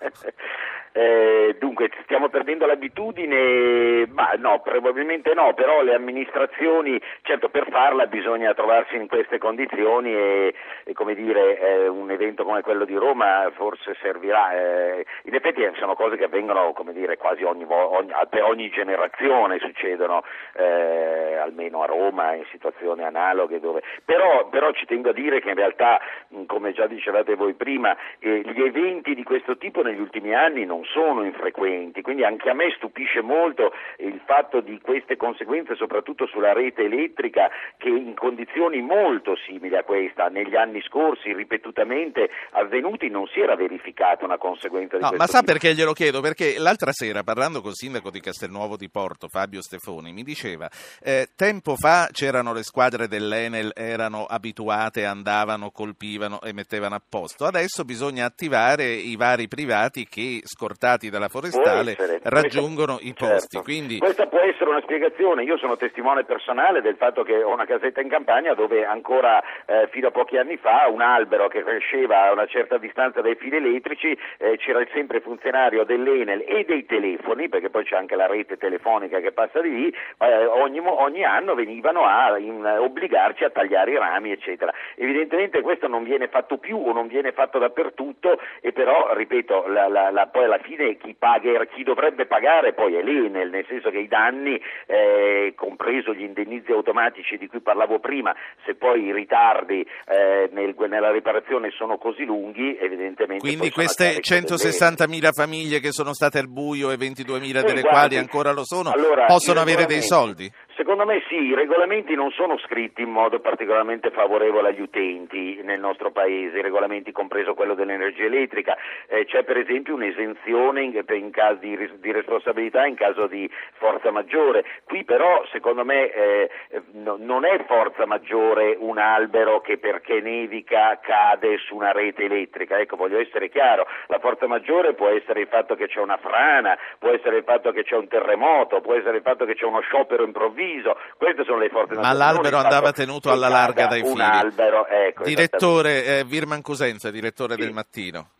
Eh, dunque, stiamo perdendo l'abitudine? Ma no, probabilmente no, però le amministrazioni, certo per farla bisogna trovarsi in queste condizioni e, e come dire, eh, un evento come quello di Roma forse servirà. Eh, in effetti sono cose che avvengono, come dire, quasi ogni, ogni, per ogni generazione succedono, eh, almeno a Roma, in situazioni analoghe. Dove... Però, però, ci tengo a dire che in realtà, come già dicevate voi prima, eh, gli eventi di questo tipo negli ultimi anni non non sono infrequenti, quindi anche a me stupisce molto il fatto di queste conseguenze soprattutto sulla rete elettrica che in condizioni molto simili a questa negli anni scorsi ripetutamente avvenuti non si era verificata una conseguenza di
no, ma sa
tipo.
perché glielo chiedo? Perché l'altra sera parlando col sindaco di Castelnuovo di Porto, Fabio Stefoni, mi diceva eh, tempo fa c'erano le squadre dell'Enel, erano abituate, andavano, colpivano e mettevano a posto, adesso bisogna attivare i vari privati che scorreggiano portati dalla forestale raggiungono
Questa,
i posti.
certo.
Quindi...
Questa può essere una spiegazione, io sono testimone personale del fatto che ho una casetta in campagna dove ancora eh, fino a pochi anni fa un albero che cresceva a una certa distanza dai fili elettrici eh, c'era sempre funzionario dell'Enel e dei telefoni, perché poi c'è anche la rete telefonica che passa di lì, eh, ogni, ogni, anno venivano a in, obbligarci a tagliare i rami eccetera. Evidentemente questo non viene fatto più o non viene fatto dappertutto e però, ripeto, la, la, la, poi alla fine chi, paga, chi dovrebbe pagare poi è l'Enel, nel senso che i danni, eh, compreso gli indennizi automatici di cui parlavo prima, se poi i ritardi eh, nel, nella riparazione sono così lunghi, evidentemente...
Quindi queste 160.000 famiglie che sono state al buio e 22.000 delle
guardi,
quali ancora lo sono,
allora,
possono avere dei soldi?
Secondo me sì, i regolamenti non sono scritti in modo particolarmente favorevole agli utenti nel nostro paese, i regolamenti compreso quello dell'energia elettrica, eh, c'è per esempio un'esenzione in, in caso di, di, responsabilità in caso di forza maggiore, qui però secondo me eh, no, non è forza maggiore un albero che perché nevica cade su una rete elettrica, ecco voglio essere chiaro, la forza maggiore può essere il fatto che c'è una frana, può essere il fatto che c'è un terremoto, può essere il fatto che c'è uno sciopero improvviso, preciso. Queste sono le forze
Ma l'albero andava tenuto alla larga dai fili.
Un albero, ecco,
Direttore eh, Virman Cosenza, direttore sì. del Mattino.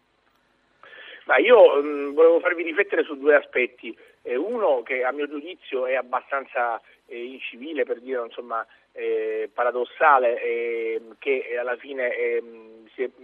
Ma io mh, volevo farvi riflettere su due aspetti. Eh, uno che a mio giudizio è abbastanza incivile, per dire insomma eh, paradossale, ehm, che alla fine ehm,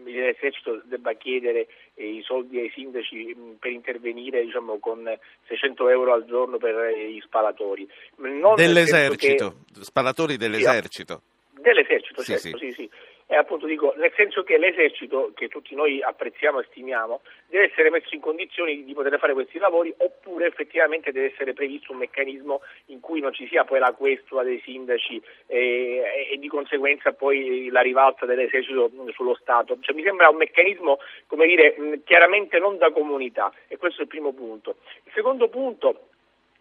l'esercito debba chiedere eh, i soldi ai sindaci mh, per intervenire diciamo, con 600 euro al giorno per eh, gli spalatori.
Non dell'esercito, che... spalatori dell'esercito.
Dell'esercito,
sì,
certo, sì, sì. E appunto dico, nel senso che l'esercito, che tutti noi apprezziamo e stimiamo, deve essere messo in condizioni di poter fare questi lavori oppure effettivamente deve essere previsto un meccanismo in cui non ci sia poi la questua dei sindaci e, e di conseguenza poi la rivalsa dell'esercito sullo Stato. Cioè, mi sembra un meccanismo, come dire, chiaramente non da comunità e questo è il primo punto. Il secondo punto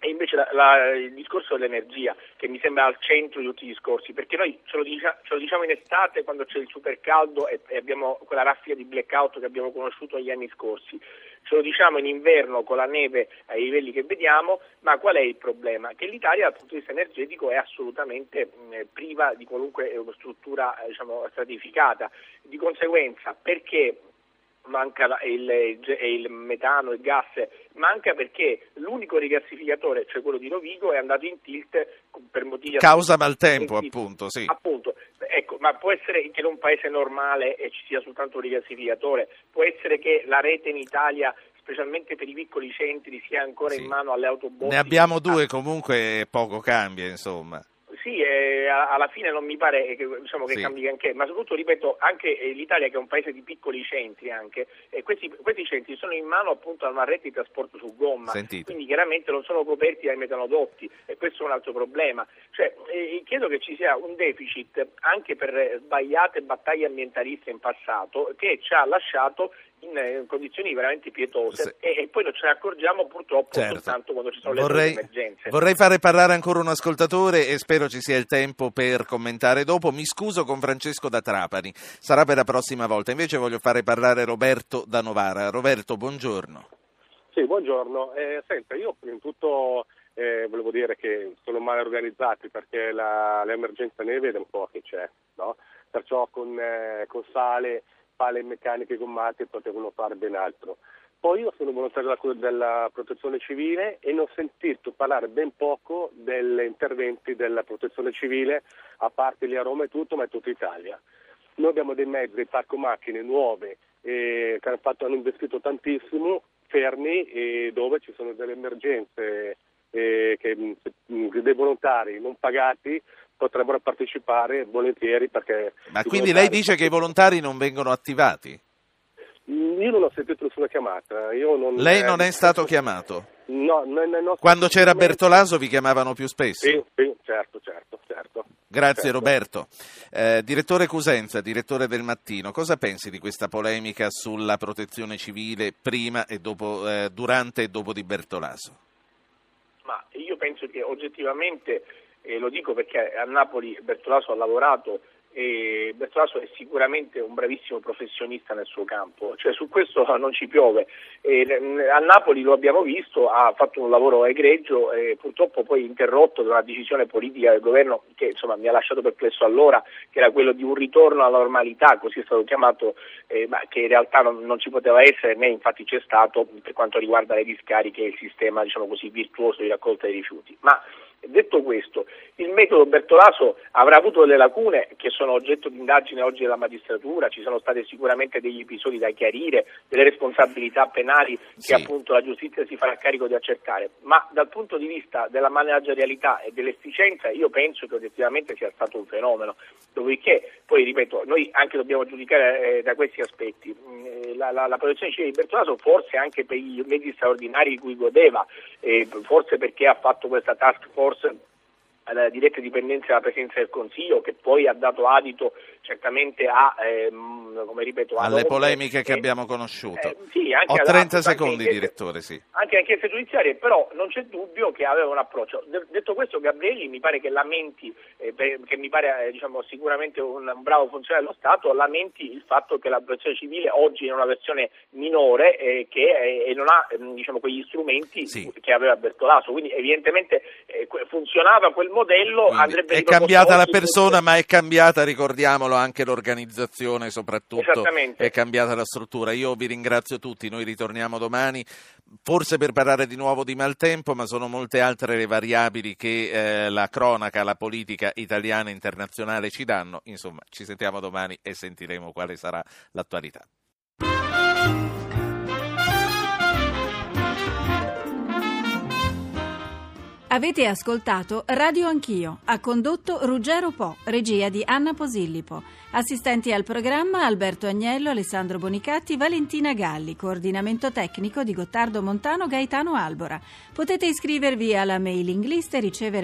e invece la, la, il discorso dell'energia che mi sembra al centro di tutti i discorsi, perché noi ce lo, dicia, ce lo diciamo in estate quando c'è il super caldo e, e, abbiamo quella raffica di blackout che abbiamo conosciuto negli anni scorsi, ce lo diciamo in inverno con la neve ai livelli che vediamo, ma qual è il problema? Che l'Italia dal punto di vista energetico è assolutamente mh, priva di qualunque struttura eh, diciamo, stratificata, di conseguenza perché manca il, il, metano, il gas, manca perché l'unico rigassificatore, cioè quello di Rovigo, è andato in tilt per motivi...
Causa maltempo, appunto, sì.
Appunto, ecco, ma può essere che in un paese normale ci sia soltanto un rigassificatore, può essere che la rete in Italia specialmente per i piccoli centri sia ancora sì. in mano alle autobotti.
Ne abbiamo due, comunque poco cambia, insomma.
Sì, eh, alla fine non mi pare che, diciamo, che sì. cambi anche, ma soprattutto, ripeto, anche eh, l'Italia che è un paese di piccoli centri anche, e questi, questi, centri sono in mano appunto a una rete di trasporto su gomma,
Sentite.
quindi chiaramente non sono coperti dai metanodotti e questo è un altro problema. Cioè, eh, credo che ci sia un deficit anche per sbagliate battaglie ambientaliste in passato che ci ha lasciato in, eh, in condizioni veramente pietose e, e, poi non ce ne accorgiamo purtroppo
certo.
soltanto quando ci sono le
vorrei,
emergenze.
Vorrei fare parlare ancora un ascoltatore e spero ci sia il tempo per commentare dopo. Mi scuso con Francesco da Trapani, sarà per la prossima volta. Invece voglio fare parlare Roberto da Novara. Roberto, buongiorno.
Sì, buongiorno. Eh, senta, io prima di tutto eh, volevo dire che sono male organizzati perché la, l'emergenza neve è un po' che c'è, no? perciò con, eh, con sale pale meccaniche gommate potevano fare ben altro. Poi io sono volontario della, protezione civile e ne ho sentito parlare ben poco degli interventi della protezione civile, a parte lì a Roma e tutto, ma in tutta Italia. Noi abbiamo dei mezzi, dei parco macchine nuove eh, che hanno, fatto, hanno, investito tantissimo, fermi, e dove ci sono delle emergenze eh, che dei volontari non pagati potrebbero partecipare volentieri perché...
Ma quindi lei dice che i volontari non vengono attivati?
Mm, io non ho sentito nessuna chiamata. Non,
lei non è stato chiamato?
No, nel nostro
Quando c'era Bertolaso vi chiamavano più spesso?
Sì, sì certo, certo, certo.
Grazie
certo.
Roberto. Eh, direttore Cusenza, direttore del Mattino, cosa pensi di questa polemica sulla protezione civile prima e dopo, eh, durante e dopo di Bertolaso?
Ma io penso che oggettivamente e lo dico perché a Napoli Bertolaso ha lavorato e Bertolaso è sicuramente un bravissimo professionista nel suo campo, cioè su questo non ci piove. E a Napoli lo abbiamo visto, ha fatto un lavoro egregio e purtroppo poi interrotto da una decisione politica del governo che insomma, mi ha lasciato perplesso allora, che era quello di un ritorno alla normalità, così è stato chiamato, eh, ma che in realtà non, non, ci poteva essere, né infatti c'è stato per quanto riguarda le discariche e il sistema diciamo così, virtuoso di raccolta dei rifiuti. Ma Detto questo, il metodo Bertolaso avrà avuto delle lacune che sono oggetto di indagine oggi della magistratura, ci sono stati sicuramente degli episodi da chiarire, delle responsabilità penali che sì. appunto la giustizia si farà carico di accertare, ma dal punto di vista della managerialità e dell'efficienza io penso che oggettivamente sia stato un fenomeno, dopodiché poi ripeto, noi anche dobbiamo giudicare eh, da questi aspetti. Mm, eh, la, la, la, protezione civile di Bertolaso forse anche per i mezzi straordinari di cui godeva, eh, forse perché ha fatto questa task force hor zen. Alla diretta dipendenza della Presidenza del Consiglio che poi ha dato adito certamente a, ehm, come ripeto,
alle Londra, polemiche che eh, abbiamo conosciuto.
Eh, sì,
Ho 30 secondi, anche direttore, sì.
Anche inchieste giudiziarie, però non c'è dubbio che aveva un approccio. De- detto questo, Gabrielli mi pare che lamenti, eh, che mi pare eh, diciamo, sicuramente un, un, bravo funzionario dello Stato, lamenti il fatto che la protezione civile oggi è una versione minore eh, che, e non ha diciamo, quegli strumenti sì. che aveva Bertolaso, quindi evidentemente funzionava quel modello
Quindi
andrebbe
è cambiata la persona, ma è cambiata, ricordiamolo, anche l'organizzazione, soprattutto è cambiata la struttura. Io vi ringrazio tutti, noi ritorniamo domani, forse per parlare di nuovo di maltempo, ma sono molte altre le variabili che eh, la cronaca, la politica italiana e internazionale ci danno. Insomma, ci sentiamo domani e sentiremo quale sarà l'attualità.
Avete ascoltato Radio Anch'io. Ha condotto Ruggero Po, regia di Anna Posillipo. Assistenti al programma Alberto Agnello, Alessandro Bonicatti, Valentina Galli. Coordinamento tecnico di Gottardo Montano, Gaetano Albora. Potete iscrivervi alla mailing list e ricevere